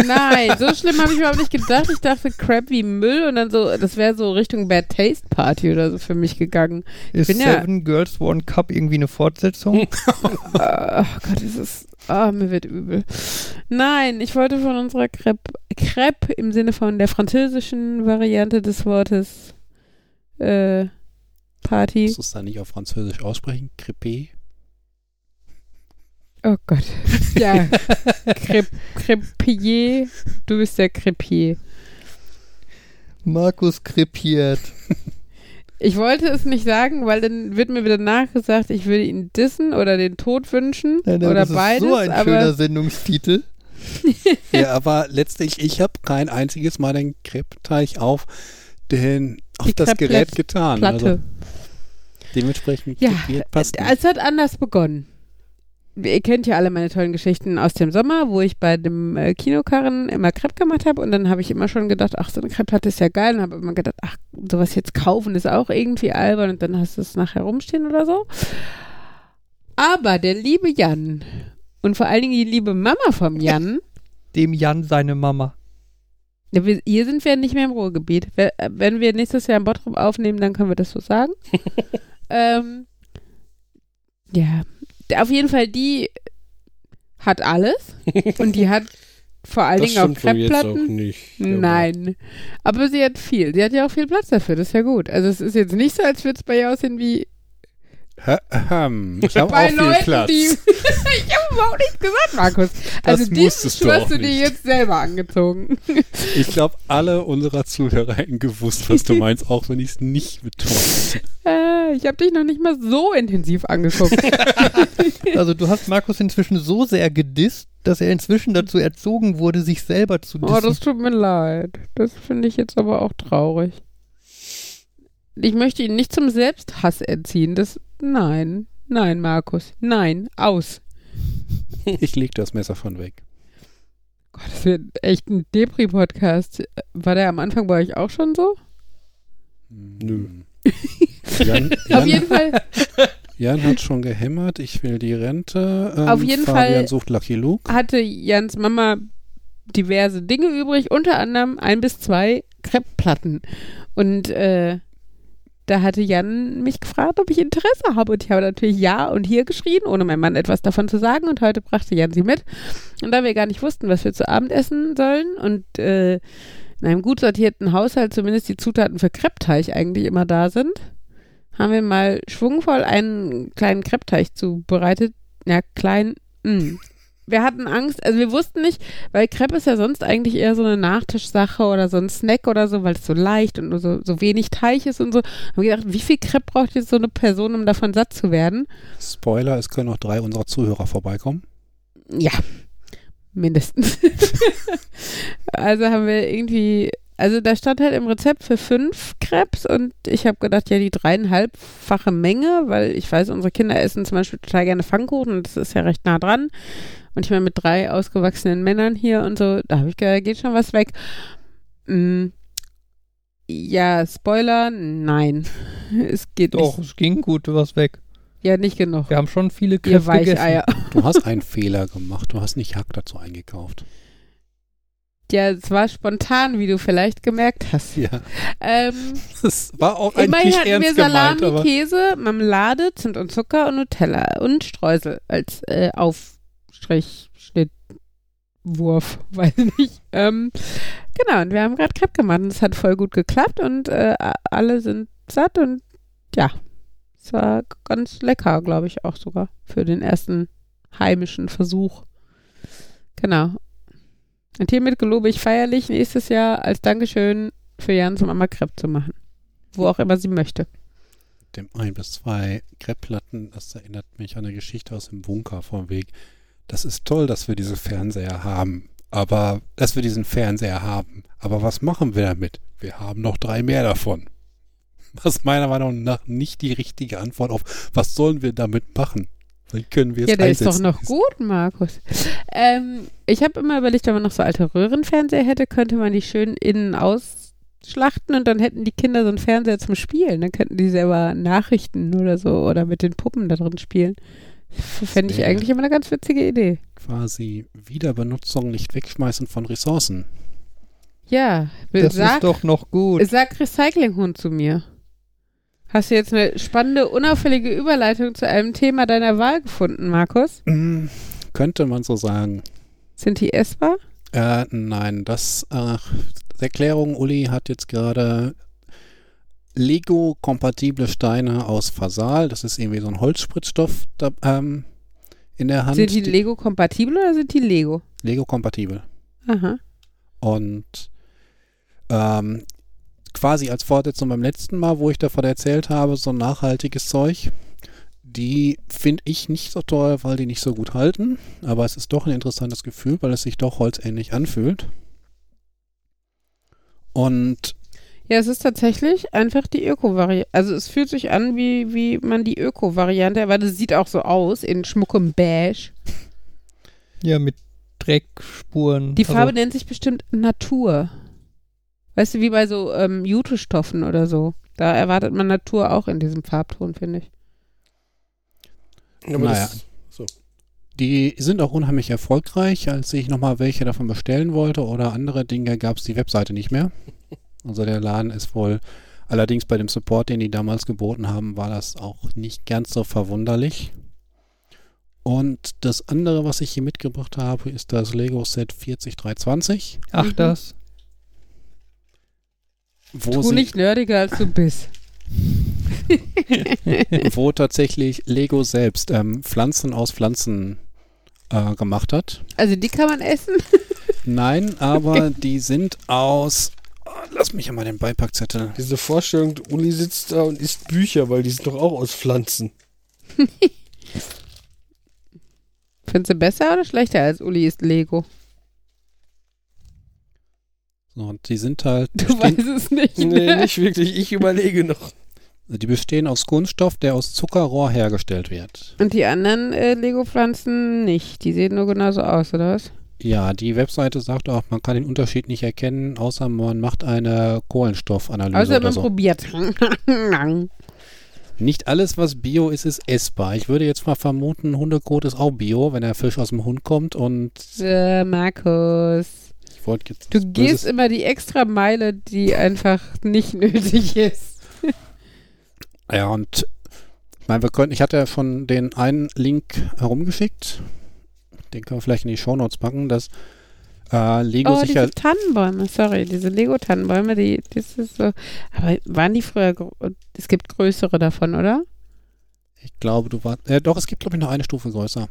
Nein, so schlimm habe ich überhaupt nicht gedacht. Ich dachte Crab wie Müll und dann so, das wäre so Richtung Bad Taste Party oder so für mich gegangen. Ist bin ja- Seven Girls One Cup irgendwie eine Fortsetzung? (laughs) Oh Gott, es ist. Oh, mir wird übel. Nein, ich wollte von unserer Crepe, Crepe im Sinne von der französischen Variante des Wortes äh, Party. Musst du es da nicht auf Französisch aussprechen? Crepé? Oh Gott. (laughs) Ja. Crep, Crepier. Du bist der Crepier. Markus krepiert. Ich wollte es nicht sagen, weil dann wird mir wieder nachgesagt, ich würde ihn dissen oder den Tod wünschen. Nein, nein, oder das ist beides. so ein aber schöner Sendungstitel. (laughs) Ja, aber letztlich, ich habe kein einziges Mal den Crepe-Teig auf, den, auf Die das Crepe Gerät getan. Platte. Also dementsprechend Ja, krepiert passt äh, nicht. es hat anders begonnen. Ihr kennt ja alle meine tollen Geschichten aus dem Sommer, wo ich bei dem äh, Kinokarren immer Crepe gemacht habe und dann habe ich immer schon gedacht, ach, so eine Crepe-Platte ist ja geil und habe immer gedacht, ach, sowas jetzt kaufen ist auch irgendwie albern und dann hast du es nachher rumstehen oder so. Aber der liebe Jan und vor allen Dingen die liebe Mama vom Jan, (laughs) Dem Jan seine Mama. hier sind wir nicht mehr im Ruhrgebiet. Äh, Wenn wir nächstes Jahr in Bottrop aufnehmen, dann können wir das so sagen. (laughs) ähm, ja, auf jeden Fall, die hat alles und die hat vor allen Dingen auch Crepe-Platten. nicht. Nein, aber sie hat viel. Sie hat ja auch viel Platz dafür, das ist ja gut. Also es ist jetzt nicht so, als würde es bei ihr aussehen wie Ich habe auch viel Leuten, Platz. die... (laughs) ich habe überhaupt nichts gesagt, Markus. Also diesen Schuh hast du dir jetzt selber angezogen. Ich glaube, alle unserer Zuhörer hätten gewusst, was du meinst, auch wenn ich es nicht betone. (laughs) äh, ich habe dich noch nicht mal so intensiv angeguckt. (laughs) Also du hast Markus inzwischen so sehr gedisst, dass er inzwischen dazu erzogen wurde, sich selber zu Oh, dissen. das tut mir leid. Das finde ich jetzt aber auch traurig. Ich möchte ihn nicht zum Selbsthass erziehen. Das. Nein. Nein, Markus. Nein. Aus. (laughs) Ich leg das Messer von weg. Gott, das wird echt ein Depri-Podcast. War der am Anfang bei euch auch schon so? Hm. Nö. (laughs) Jan, Auf jeden Jan, Fall. Jan hat schon gehämmert, ich will die Rente. Ähm, Auf jeden Fabian Fall- sucht Lucky Luke. hatte Jans Mama diverse Dinge übrig, unter anderem ein bis zwei Kreppplatten. Und äh, da hatte Jan mich gefragt, ob ich Interesse habe. Und ich habe natürlich ja und hier geschrien, ohne meinem Mann etwas davon zu sagen. Und heute brachte Jan sie mit. Und da wir gar nicht wussten, was wir zu Abend essen sollen und äh, in einem gut sortierten Haushalt zumindest die Zutaten für Kreppteig eigentlich immer da sind, haben wir mal schwungvoll einen kleinen Kreppteig zubereitet. Ja, klein. Mh. Wir hatten Angst, also wir wussten nicht, weil Crepe ist ja sonst eigentlich eher so eine Nachtischsache oder so ein Snack oder so, weil es so leicht und nur so, so wenig Teig ist und so. Haben wir gedacht, wie viel Crepe braucht jetzt so eine Person, um davon satt zu werden? Spoiler, es können noch drei unserer Zuhörer vorbeikommen. Ja, mindestens. (laughs) also haben wir irgendwie, also da stand halt im Rezept für fünf Crepes und ich habe gedacht, ja, die dreieinhalbfache Menge, weil ich weiß, unsere Kinder essen zum Beispiel total gerne Pfannkuchen und das ist ja recht nah dran. Und ich meine, mit drei ausgewachsenen Männern hier und so, da habe ich gedacht, geht schon was weg. Mm, ja, Spoiler, nein. (laughs) Es geht Doch, nicht. es ging gut, du warst weg. Ja, nicht genug. Wir haben schon viele Ihr Kräfte gegessen. Weicheier. (laughs) Du hast einen Fehler gemacht. Du hast nicht Hack dazu eingekauft. Ja, es war spontan, wie du vielleicht gemerkt hast. Ja. Ähm, (laughs) Das war auch eigentlich immerhin hatten wir ernst gemeint, Salami, aber Käse, Marmelade, Zimt und Zucker und Nutella und Streusel als äh, Aufstrich, Schnitt, Wurf, (laughs) weiß ich nicht. Ähm, genau, und wir haben gerade Crepe gemacht und es hat voll gut geklappt und äh, alle sind satt und ja, es war ganz lecker, glaube ich auch sogar für den ersten heimischen Versuch. Genau. Und hiermit gelobe ich feierlich nächstes Jahr als Dankeschön für Jan zum Mama Crepe zu machen. Wo auch immer sie möchte. dem ein bis zwei Kreppplatten, das erinnert mich an eine Geschichte aus dem Bunker vom Weg. Das ist toll, dass wir diese Fernseher haben. Aber, dass wir diesen Fernseher haben. Aber was machen wir damit? Wir haben noch drei mehr davon. (laughs) Was meiner Meinung nach nicht die richtige Antwort auf, was sollen wir damit machen? Wie können wir es Ja, der ist doch noch gut, Markus. Ähm, ich habe immer überlegt, wenn man noch so alte Röhrenfernseher hätte, könnte man die schön innen ausschlachten und dann hätten die Kinder so einen Fernseher zum Spielen. Dann könnten die selber Nachrichten oder so oder mit den Puppen da drin spielen. Fände ich eigentlich immer eine ganz witzige Idee. Quasi Wiederbenutzung, nicht wegschmeißen von Ressourcen. Ja, Das sag, ist doch noch gut. sag Recyclinghund zu mir. Hast du jetzt eine spannende, unauffällige Überleitung zu einem Thema deiner Wahl gefunden, Markus? Hm, könnte man so sagen. Sind die essbar? Äh, nein, das äh, Erklärung, Uli hat jetzt gerade Lego-kompatible Steine aus Fasal, das ist irgendwie so ein Holzspritzstoff da, ähm, in der Hand. Sind die Lego-kompatibel oder sind die Lego? Lego-kompatibel. Aha. Und ähm, quasi als Fortsetzung beim letzten Mal, wo ich davon erzählt habe, so nachhaltiges Zeug, die finde ich nicht so toll, weil die nicht so gut halten. Aber es ist doch ein interessantes Gefühl, weil es sich doch holzähnlich anfühlt. Und Ja, es ist tatsächlich einfach die Öko-Variante. Also es fühlt sich an, wie, wie man die Öko-Variante, weil es sieht auch so aus, in schmuckem Beige. Ja, mit Dreckspuren. Die Also, Farbe nennt sich bestimmt Natur. Weißt du, wie bei so ähm, Jutestoffen oder so. Da erwartet man Natur auch in diesem Farbton, finde ich. Aber Naja. das, so. die sind auch unheimlich erfolgreich. Als ich nochmal welche davon bestellen wollte oder andere Dinge, gab es die Webseite nicht mehr. Also der Laden ist wohl, allerdings bei dem Support, den die damals geboten haben, war das auch nicht ganz so verwunderlich. Und das andere, was ich hier mitgebracht habe, ist das Lego Set 40320, Ach, Mhm. das. wo, Tu nicht nerdiger, als du bist. (laughs) wo tatsächlich Lego selbst ähm, Pflanzen aus Pflanzen äh, gemacht hat. Also die kann man essen. Nein, aber die sind aus. Oh, lass mich mal den Beipackzettel. Diese Vorstellung, Uli sitzt da und isst Bücher, weil die sind doch auch aus Pflanzen. (laughs) Findest du besser oder schlechter als Uli ist Lego? So, und die sind halt. Du bestehen, weißt es nicht. Nee, ne? nicht wirklich. Ich überlege noch. die bestehen aus Kunststoff, der aus Zuckerrohr hergestellt wird. Und die anderen äh, Lego-Pflanzen nicht. Die sehen nur genauso aus, oder was? Ja, die Webseite sagt auch, man kann den Unterschied nicht erkennen, außer man macht eine Kohlenstoffanalyse oder man so. probiert. (laughs) Nicht alles, was Bio ist, ist essbar. Ich würde jetzt mal vermuten, Hundekot ist auch Bio, wenn der Fisch aus dem Hund kommt und Äh, Markus. ich wollte jetzt Du gehst immer die extra Meile, die einfach nicht (laughs) nötig ist. Ja, und ich meine, wir könnten, ich hatte ja schon den einen Link herumgeschickt. Den können wir vielleicht in die Shownotes packen, dass äh, Lego Oh, sich diese Tannenbäume, sorry, diese Lego-Tannenbäume, die, das ist so. Aber waren die früher, es gibt größere davon, oder? Ich glaube, du warst. Äh, doch, es gibt, glaube ich, noch eine Stufe größer.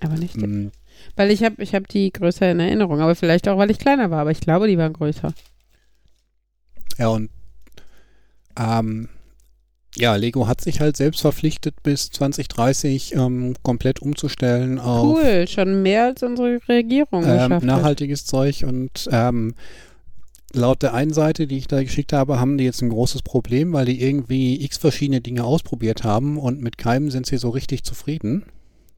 Aber nicht, Mm, weil ich habe ich hab die größer in Erinnerung, aber vielleicht auch, weil ich kleiner war, aber ich glaube, die waren größer. Ja, und ähm, ja, Lego hat sich halt selbst verpflichtet, bis 2030 ähm, komplett umzustellen auf Cool, schon mehr als unsere Regierung ähm, geschafft hat. nachhaltiges Zeug. Und ähm, laut der einen Seite, die ich da geschickt habe, haben die jetzt ein großes Problem, weil die irgendwie x verschiedene Dinge ausprobiert haben und mit keinem sind sie so richtig zufrieden,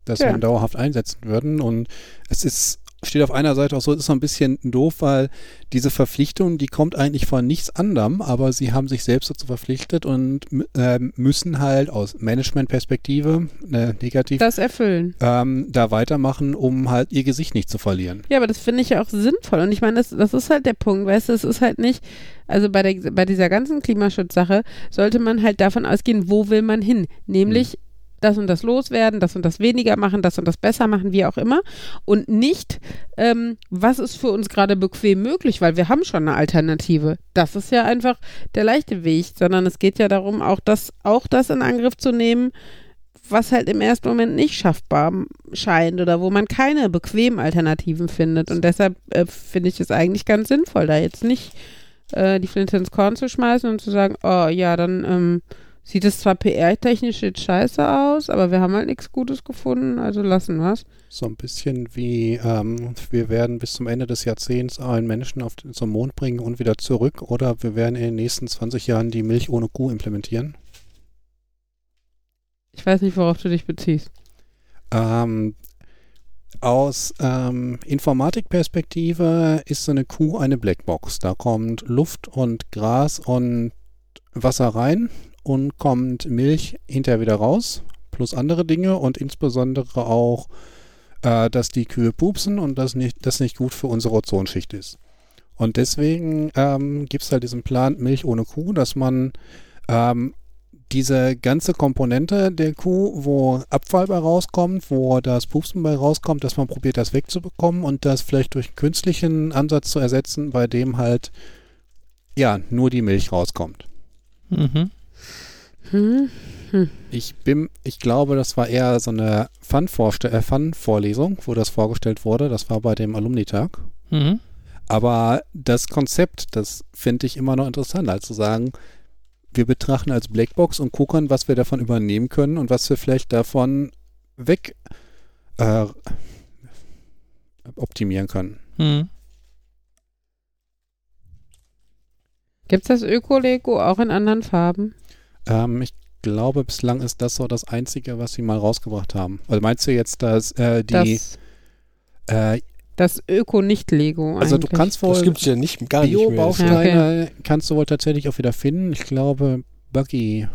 dass sie Ja. ihn dauerhaft einsetzen würden. Und es ist steht auf einer Seite auch so, ist so ein bisschen doof, weil diese Verpflichtung, die kommt eigentlich von nichts anderem, aber sie haben sich selbst dazu verpflichtet und ähm, müssen halt aus Managementperspektive, äh, negativ, das erfüllen. ähm, da weitermachen, um halt ihr Gesicht nicht zu verlieren. Ja, aber das finde ich ja auch sinnvoll. Und ich meine, das, das ist halt der Punkt, weißt du, es ist halt nicht, also bei, der, bei dieser ganzen Klimaschutzsache sollte man halt davon ausgehen, wo will man hin? Nämlich das und das loswerden, das und das weniger machen, das und das besser machen, wie auch immer. Und nicht, ähm, was ist für uns gerade bequem möglich, weil wir haben schon eine Alternative. Das ist ja einfach der leichte Weg, sondern es geht ja darum, auch das, auch das in Angriff zu nehmen, was halt im ersten Moment nicht schaffbar scheint oder wo man keine bequemen Alternativen findet. Und deshalb äh, finde ich es eigentlich ganz sinnvoll, da jetzt nicht äh, die Flinte ins Korn zu schmeißen und zu sagen, oh ja, dann ähm, sieht es zwar PR-technisch jetzt scheiße aus, aber wir haben halt nichts Gutes gefunden, also lassen wir's. So ein bisschen wie, ähm, wir werden bis zum Ende des Jahrzehnts einen Menschen auf den, zum Mond bringen und wieder zurück oder wir werden in den nächsten 20 Jahren die Milch ohne Kuh implementieren. Ich weiß nicht, worauf du dich beziehst. Ähm, aus ähm, Informatikperspektive ist so eine Kuh eine Blackbox. Da kommt Luft und Gras und Wasser rein und kommt Milch hinterher wieder raus, plus andere Dinge und insbesondere auch, äh, dass die Kühe pupsen und das nicht, das nicht gut für unsere Ozonschicht ist. Und deswegen ähm, gibt es halt diesen Plan Milch ohne Kuh, dass man ähm, diese ganze Komponente der Kuh, wo Abfall bei rauskommt, wo das Pupsen bei rauskommt, dass man probiert, das wegzubekommen und das vielleicht durch einen künstlichen Ansatz zu ersetzen, bei dem halt ja nur die Milch rauskommt. Mhm. Hm? Ich bin, ich glaube, das war eher so eine Fun-Vorste- äh, Fun-Vorlesung, wo das vorgestellt wurde. Das war bei dem Alumni-Tag. Mhm. Aber das Konzept, das finde ich immer noch interessant, als zu sagen, wir betrachten als Blackbox und gucken, was wir davon übernehmen können und was wir vielleicht davon weg äh, optimieren können. Mhm. Gibt's das Öko-Lego auch in anderen Farben? Ähm, ich glaube, bislang ist das so das Einzige, was sie mal rausgebracht haben. Also meinst du jetzt, dass äh, die, Das, äh, das Öko-Nicht-Lego. also du kannst wohl Das gibt's ja nicht, gar nicht mehr. Bio-Bausteine kannst du wohl tatsächlich auch wieder finden. Ich glaube, Buggy,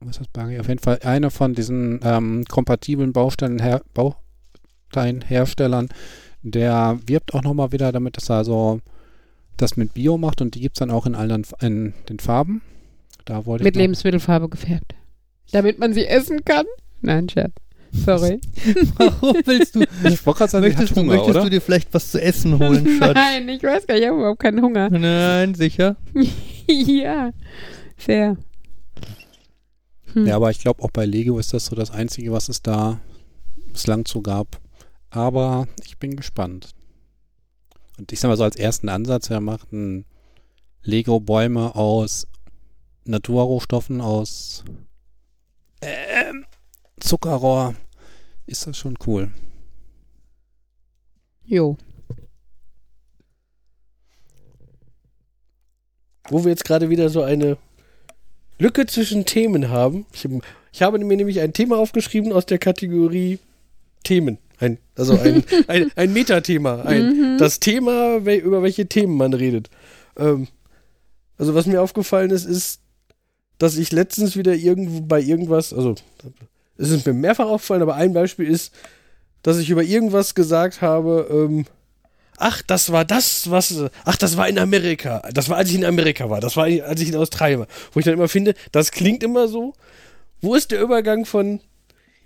was ist das Buggy? Auf jeden Fall einer von diesen ähm, kompatiblen Bausteinen her Bausteinherstellern, der wirbt auch nochmal wieder damit, dass er also das mit Bio macht und die gibt es dann auch in allen in den Farben. Da wollte Mit Lebensmittelfarbe gefärbt. Damit man sie essen kann? Nein, Scherz. Sorry. (laughs) Warum willst du, (laughs) Ich wollte gerade sagen, sie hat möchtest, du, Hunger, möchtest oder? du dir vielleicht was zu essen holen, (laughs) Schatz? Nein, ich weiß gar nicht, ich habe überhaupt keinen Hunger. Nein, sicher. ja, sehr. Hm. Ja, aber ich glaube auch bei Lego ist das so das Einzige, was es da bislang zu gab. Aber ich bin gespannt. Und ich sag mal so als ersten Ansatz, wir machten Lego-Bäume aus Naturrohstoffen, aus ähm, Zuckerrohr. Ist das schon cool. Jo. Wo wir jetzt gerade wieder so eine Lücke zwischen Themen haben. Ich, ich habe mir nämlich ein Thema aufgeschrieben aus der Kategorie Themen. Ein, also ein, (laughs) ein, ein Metathema. Ein, Mhm. Das Thema, über welche Themen man redet. Ähm, also was mir aufgefallen ist, ist, dass ich letztens wieder irgendwo bei irgendwas, also es ist mir mehrfach aufgefallen, aber ein Beispiel ist, dass ich über irgendwas gesagt habe, ähm, ach, das war das, was, ach, das war in Amerika. Das war, als ich in Amerika war. Das war, als ich in Australien war. Wo ich dann immer finde, das klingt immer so. Wo ist der Übergang von,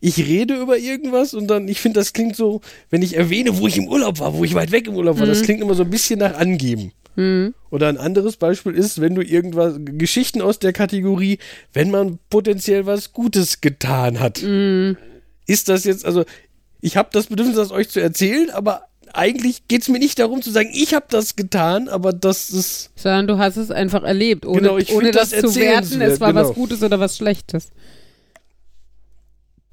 ich rede über irgendwas und dann, ich finde, das klingt so, wenn ich erwähne, wo ich im Urlaub war, wo ich weit weg im Urlaub war, das klingt immer so ein bisschen nach Angeben. Hm. Oder ein anderes Beispiel ist, wenn du irgendwas, Geschichten aus der Kategorie, wenn man potenziell was Gutes getan hat. Hm. Ist das jetzt, also, ich habe das Bedürfnis, das euch zu erzählen, aber eigentlich geht es mir nicht darum zu sagen, ich habe das getan, aber das ist. Sondern du hast es einfach erlebt, ohne, Genau, ohne das, das zu werten, es war was genau. Gutes oder was Schlechtes.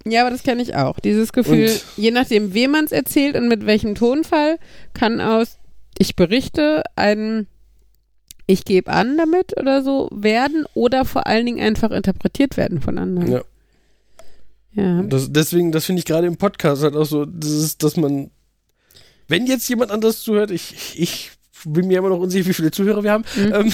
Ja, aber das kenne ich auch. Dieses Gefühl, Und- je nachdem, wem man es erzählt und mit welchem Tonfall, kann aus ich berichte ein ich gebe an damit oder so werden oder vor allen Dingen einfach interpretiert werden von anderen. Ja. Ja. Das, deswegen, das finde ich gerade im Podcast halt auch so, das ist, dass man, wenn jetzt jemand anders zuhört, ich, ich, bin mir immer noch unsicher, wie viele Zuhörer wir haben, Mhm. ähm,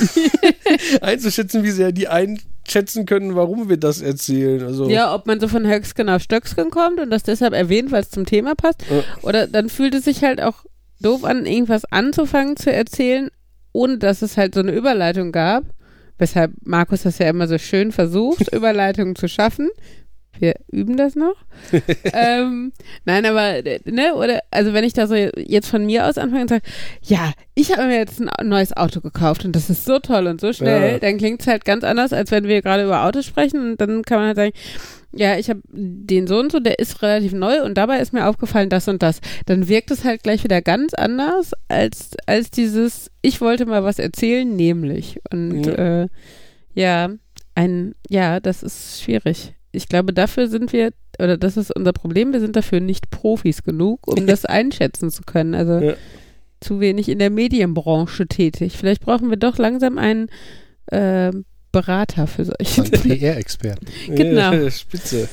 (laughs) einzuschätzen, wie sehr die einschätzen können, warum wir das erzählen. Also, Ja, ob man so von Höcksken auf Stöcksken kommt und das deshalb erwähnt, weil es zum Thema passt. Ja. Oder dann fühlt es sich halt auch doof an, irgendwas anzufangen zu erzählen, ohne dass es halt so eine Überleitung gab. Weshalb Markus das ja immer so schön versucht, (laughs) Überleitungen zu schaffen. Wir üben das noch. (laughs) ähm, nein, aber, ne, oder, also wenn ich da so jetzt von mir aus anfange und sage, ja, ich habe mir jetzt ein neues Auto gekauft und das ist so toll und so schnell, Ja. dann klingt es halt ganz anders, als wenn wir gerade über Autos sprechen und dann kann man halt sagen, ja, ich habe den so und so, der ist relativ neu und dabei ist mir aufgefallen das und das. Dann wirkt es halt gleich wieder ganz anders als, als dieses, ich wollte mal was erzählen, nämlich. Und Ja. äh, ja, ein, ja, das ist schwierig. Ich glaube, dafür sind wir, oder das ist unser Problem, wir sind dafür nicht Profis genug, um das (laughs) einschätzen zu können. Also Ja. zu wenig in der Medienbranche tätig. Vielleicht brauchen wir doch langsam einen äh, Berater für solche Ein PR-Experten. (laughs) Genau. Ja, spitze.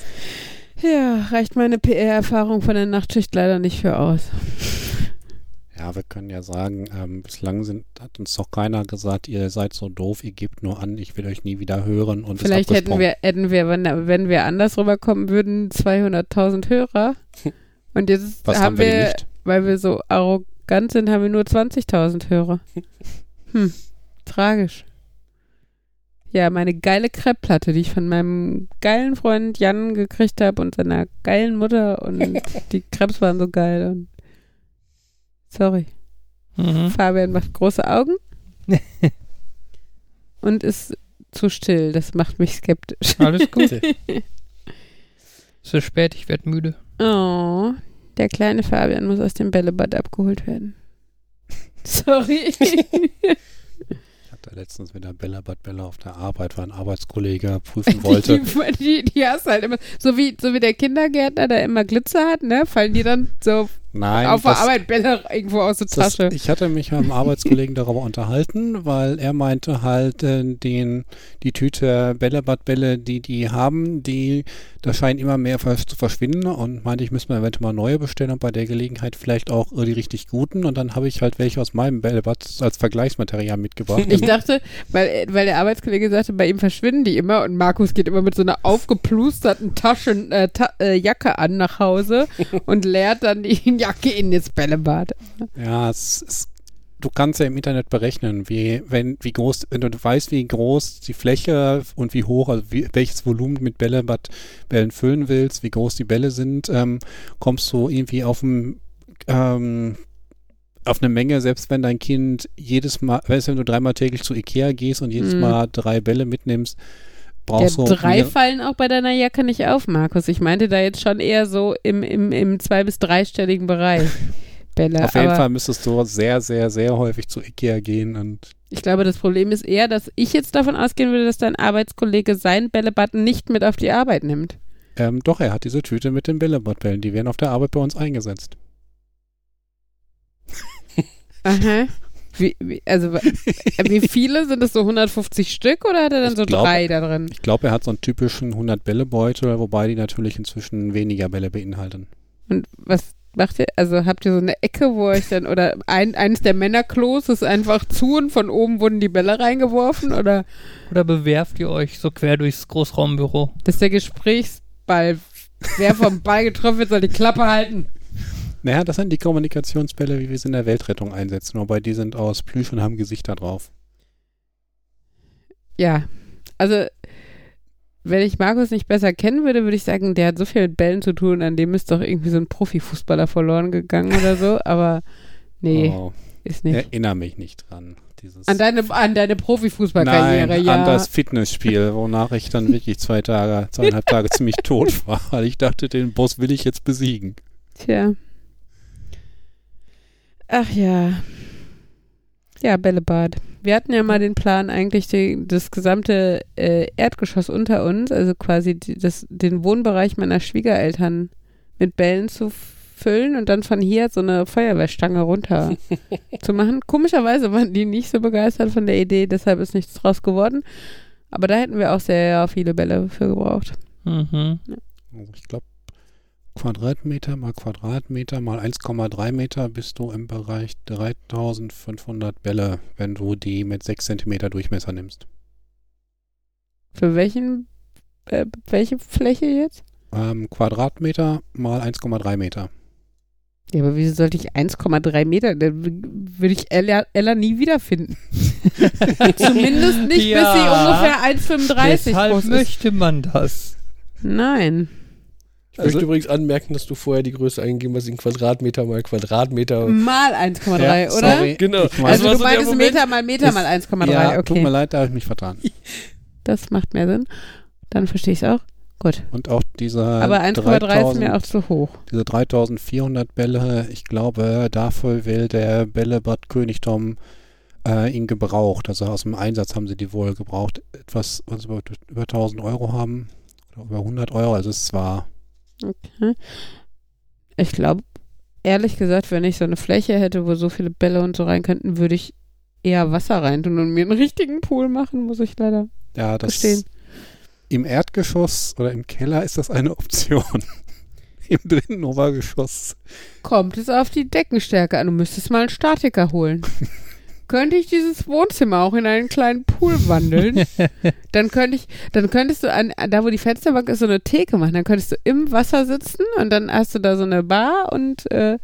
Ja, reicht meine PR-Erfahrung von der Nachtschicht leider nicht für aus. Ja, wir können ja sagen, ähm, bislang sind, hat uns doch keiner gesagt, ihr seid so doof, ihr gebt nur an, ich will euch nie wieder hören und Vielleicht hätten wir, hätten wir, wenn, wenn wir anders rüberkommen würden, 200.000 Hörer. (laughs) Und jetzt Was haben haben wir wir, nicht? weil wir so arrogant sind, haben wir nur 20.000 Hörer. (laughs) Hm, tragisch. Ja, meine geile Kreppplatte, die ich von meinem geilen Freund Jan gekriegt habe und seiner geilen Mutter und (laughs) die Krebs waren so geil. Und sorry. Mhm. Fabian macht große Augen (laughs) und ist zu still. Das macht mich skeptisch. Alles gut. (laughs) Es ist spät, ich werde müde. Oh, der kleine Fabian muss aus dem Bällebad abgeholt werden. Sorry. Ich hatte letztens mit der Bella Bad Bella auf der Arbeit, weil ein Arbeitskollege prüfen (laughs) wollte. Die, die, die hast halt immer, so wie, so wie der Kindergärtner, der immer Glitzer hat, ne? Fallen die dann so Nein, auf der das- Arbeit Bälle irgendwo aus der Das, Tasche. ich hatte mich mit einem Arbeitskollegen darüber unterhalten, weil er meinte halt, äh, den, die Tüte Bällebadbälle, die die haben, die, da scheinen immer mehr vers zu verschwinden und meinte, ich müsste mir eventuell mal neue bestellen und bei der Gelegenheit vielleicht auch äh, die richtig guten und dann habe ich halt welche aus meinem Bällebad als Vergleichsmaterial mitgebracht. Ich dachte, weil, weil der Arbeitskollege sagte, bei ihm verschwinden die immer und Markus geht immer mit so einer aufgeplusterten Taschen, äh, Ta äh, Jacke an nach Hause (laughs) und leert dann die Jacke in das Bällebad. Ja, es, es, du kannst ja im Internet berechnen, wie, wenn, wie groß, wenn du weißt, wie groß die Fläche und wie hoch, also wie, welches Volumen mit Bällebad, Bällen füllen willst, wie groß die Bälle sind, ähm, kommst du irgendwie auf ein, ähm, auf eine Menge, selbst wenn dein Kind jedes Mal, weißt du, wenn du dreimal täglich zu Ikea gehst und jedes Mhm. Mal drei Bälle mitnimmst, Brauchst du drei fallen auch bei deiner Jacke nicht auf, Markus. Ich meinte da jetzt schon eher so im, im, im zwei- bis dreistelligen Bereich. (laughs) Bälle. auf jeden Fall müsstest du sehr, sehr, sehr häufig zu Ikea gehen und ich glaube, das Problem ist eher, dass ich jetzt davon ausgehen würde, dass dein Arbeitskollege sein Bällebad nicht mit auf die Arbeit nimmt. ähm, doch, er hat diese Tüte mit den Bällebadbällen, die werden auf der Arbeit bei uns eingesetzt. Aha. Wie, wie, also wie viele sind es so 150 Stück oder hat er dann Ich so glaub- drei da drin? Ich glaube, er hat so einen typischen 100 Bälle Beutel, wobei die natürlich inzwischen weniger Bälle beinhalten. Und was macht ihr, also habt ihr so eine Ecke, wo euch dann, oder ein, eines der Männerklos ist einfach zu und von oben wurden die Bälle reingeworfen oder Oder bewerft ihr euch so quer durchs Großraumbüro? das ist der Gesprächsball. Wer vom Ball getroffen wird, soll die Klappe halten. Naja, das sind die Kommunikationsbälle, wie wir sie in der Weltrettung einsetzen. Wobei die sind aus Plüsch und haben Gesichter drauf. Ja, also wenn ich Markus nicht besser kennen würde, würde ich sagen, der hat so viel mit Bällen zu tun, an dem ist doch irgendwie so ein Profifußballer verloren gegangen oder so, (laughs) aber nee, Oh, ist nicht. erinnere mich nicht dran. An deine, an deine Profifußballkarriere, Nein, ja. an das Fitnessspiel, wonach ich dann wirklich zwei Tage, zweieinhalb (laughs) Tage ziemlich tot war, weil ich dachte, den Boss will ich jetzt besiegen. Tja. Ach ja. Ja, Bällebad. Wir hatten ja mal den Plan, eigentlich die, das gesamte äh, Erdgeschoss unter uns, also quasi die, das, den Wohnbereich meiner Schwiegereltern mit Bällen zu füllen und dann von hier so eine Feuerwehrstange runter (laughs) zu machen. Komischerweise waren die nicht so begeistert von der Idee, deshalb ist nichts draus geworden. Aber da hätten wir auch sehr viele Bälle für gebraucht. Mhm. Also ich glaube, Quadratmeter mal Quadratmeter mal 1,3 Meter bist du im Bereich 3500 Bälle, wenn du die mit 6 cm Durchmesser nimmst. Für welchen, äh, welche Fläche jetzt? Ähm, Quadratmeter mal 1,3 Meter. Ja, aber wieso sollte ich 1,3 Meter? Dann würde ich Ella, Ella nie wiederfinden. (laughs) Zumindest nicht, (laughs) Ja. bis sie ungefähr 1,35 Weshalb groß ist. möchte man das? Nein. Ich möchte Also- übrigens anmerken, dass du vorher die Größe eingegeben hast in Quadratmeter mal Quadratmeter. Mal 1,3, Ja, oder? sorry. Genau. Also war du so Moment- Meter mal Meter Ist- mal 1,3, ja, tut mir okay. leid, da habe ich mich vertan. (laughs) Das macht mehr Sinn. Dann verstehe ich es auch. Gut. Und auch diese Aber 1,3 ist mir auch zu hoch. diese 3400 Bälle, ich glaube, dafür will der Bällebad Königtum äh, ihn gebraucht. Also aus dem Einsatz haben sie die wohl gebraucht. Etwas, was über, über 1000 Euro haben. Oder über 100 Euro. Also es war, Okay. Ich glaube, ehrlich gesagt, wenn ich so eine Fläche hätte, wo so viele Bälle und so rein könnten, würde ich eher Wasser reintun und mir einen richtigen Pool machen, muss ich leider ja, das verstehen. im Erdgeschoss oder im Keller ist das eine (laughs) Option. Im dritten Obergeschoss. Kommt es auf die Deckenstärke an. Du müsstest mal einen Statiker holen. (laughs) Könnte ich dieses Wohnzimmer auch in einen kleinen Pool wandeln? (laughs) dann könnte ich, dann könntest du an, da wo die Fensterbank ist, so eine Theke machen. Dann könntest du im Wasser sitzen und dann hast du da so eine Bar und äh,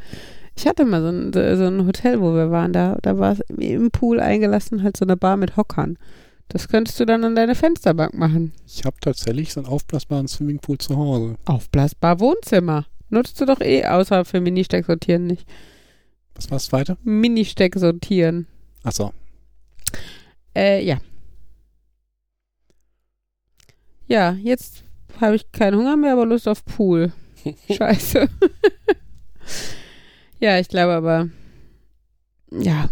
ich hatte mal so ein, so ein Hotel, wo wir waren, da, da war es im Pool eingelassen, halt so eine Bar mit Hockern. Das könntest du dann an deine Fensterbank machen. Ich habe tatsächlich so einen aufblasbaren Swimmingpool zu Hause. Aufblasbar Wohnzimmer. Nutzt du doch eh, außer für Ministeck sortieren nicht. Was war das zweite? Ministeck sortieren. Achso. Äh, ja. Ja, jetzt habe ich keinen Hunger mehr, aber Lust auf Pool. (laughs) Scheiße. (laughs) ja, ich glaube aber, ja.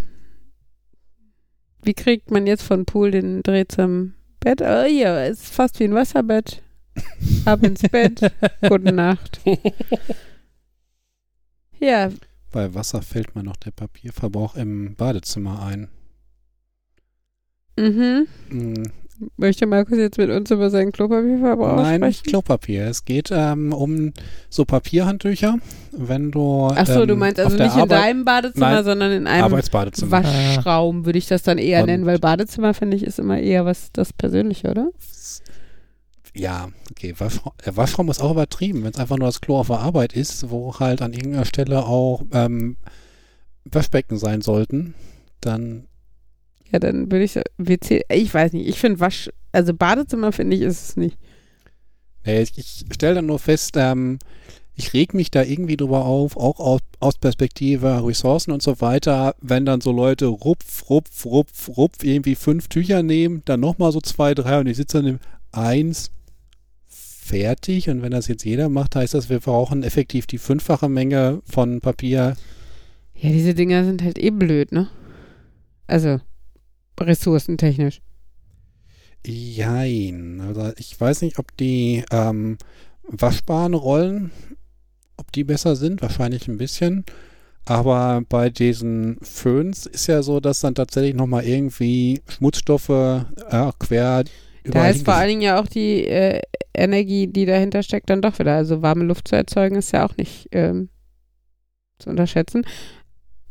Wie kriegt man jetzt von Pool den Dreh zum Bett? Oh ja, es ist fast wie ein Wasserbett. Ab ins Bett. (laughs) Gute Nacht. Ja, Bei Wasser fällt mir noch der Papierverbrauch im Badezimmer ein. mhm. Hm, Möchte Markus jetzt mit uns über seinen Klopapierverbrauch Nein, nicht sprechen? Klopapier. Es geht ähm, um so Papierhandtücher. Wenn du. Ach so, ähm, du meinst also nicht in Arbeit, deinem Badezimmer, Nein, sondern in einem. Waschraum, würde ich das dann eher Und- nennen, weil Badezimmer, finde ich, ist immer eher was das Persönliche, oder? Ja, okay. Waschraum, der Waschraum ist auch übertrieben. Wenn es einfach nur das Klo auf der Arbeit ist, wo halt an irgendeiner Stelle auch ähm, Waschbecken sein sollten, dann. Ja, dann würde ich so, WC, ich weiß nicht, ich finde Wasch, also Badezimmer finde ich ist es nicht. Nee, ich, ich stelle dann nur fest, ähm, ich reg mich da irgendwie drüber auf, auch aus, aus Perspektive Ressourcen und so weiter, wenn dann so Leute rupf, rupf, rupf, rupf irgendwie fünf Tücher nehmen, dann nochmal so zwei, drei und ich sitze dann im eins fertig und wenn das jetzt jeder macht, heißt das, wir brauchen effektiv die fünffache Menge von Papier. Ja, diese Dinger sind halt eh blöd, ne? Also, ressourcentechnisch. Jein. Also ich weiß nicht, ob die ähm, waschbaren Rollen, ob die besser sind, wahrscheinlich ein bisschen. Aber bei diesen Föhns ist ja so, dass dann tatsächlich nochmal irgendwie Schmutzstoffe äh, quer Da ist vor allen Dingen ja auch die äh, Energie, die dahinter steckt, dann doch wieder. Also warme Luft zu erzeugen ist ja auch nicht ähm, zu unterschätzen.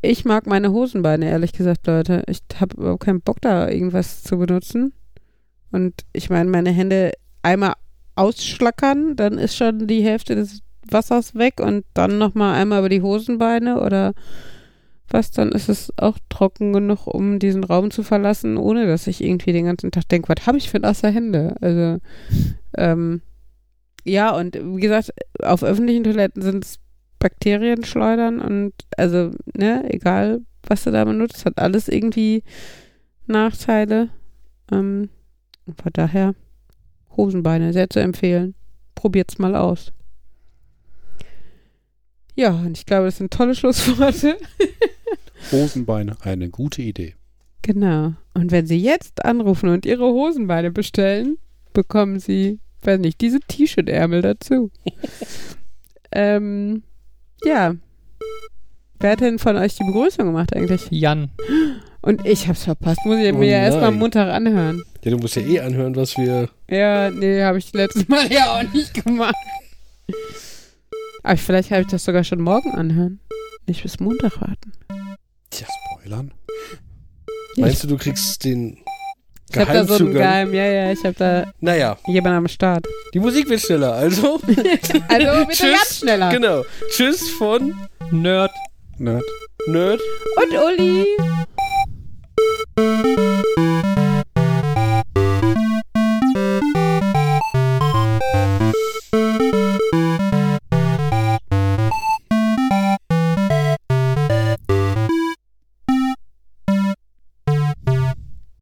Ich mag meine Hosenbeine, ehrlich gesagt, Leute. Ich habe überhaupt keinen Bock, da irgendwas zu benutzen. Und ich meine, meine Hände einmal ausschlackern, dann ist schon die Hälfte des Wassers weg und dann nochmal einmal über die Hosenbeine oder was, dann ist es auch trocken genug, um diesen Raum zu verlassen, ohne dass ich irgendwie den ganzen Tag denke, was habe ich für nasse Hände? Also, ähm, ja, und wie gesagt, auf öffentlichen Toiletten sind es Bakterienschleudern und also, ne, egal, was du da benutzt, hat alles irgendwie Nachteile. Ähm, von daher Hosenbeine, sehr zu empfehlen. Probiert's mal aus. Ja, und ich glaube, das sind tolle Schlussworte. (laughs) Hosenbeine, eine gute Idee. Genau. Und wenn Sie jetzt anrufen und Ihre Hosenbeine bestellen, bekommen Sie, weiß nicht, diese T-Shirt-Ärmel dazu. (laughs) ähm, ja. Wer hat denn von euch die Begrüßung gemacht eigentlich? Jan. Und ich hab's verpasst. Muss ich Oh mir ja erstmal am. Montag anhören. Ja, du musst ja eh anhören, was wir. Ja, nee, habe ich letztes Mal (laughs) ja auch nicht gemacht. Aber vielleicht habe ich das sogar schon morgen anhören. Nicht bis Montag warten. Tja, spoilern. Ja, Meinst du, du kriegst den ich hab da so einen Geheim, ja, ja, ich hab da naja. jemanden am Start. Die Musik wird schneller, also. (laughs) also bitte Tschüss, ganz schneller. Genau. Tschüss von Nerd. Nerd. Nerd. Und Uli.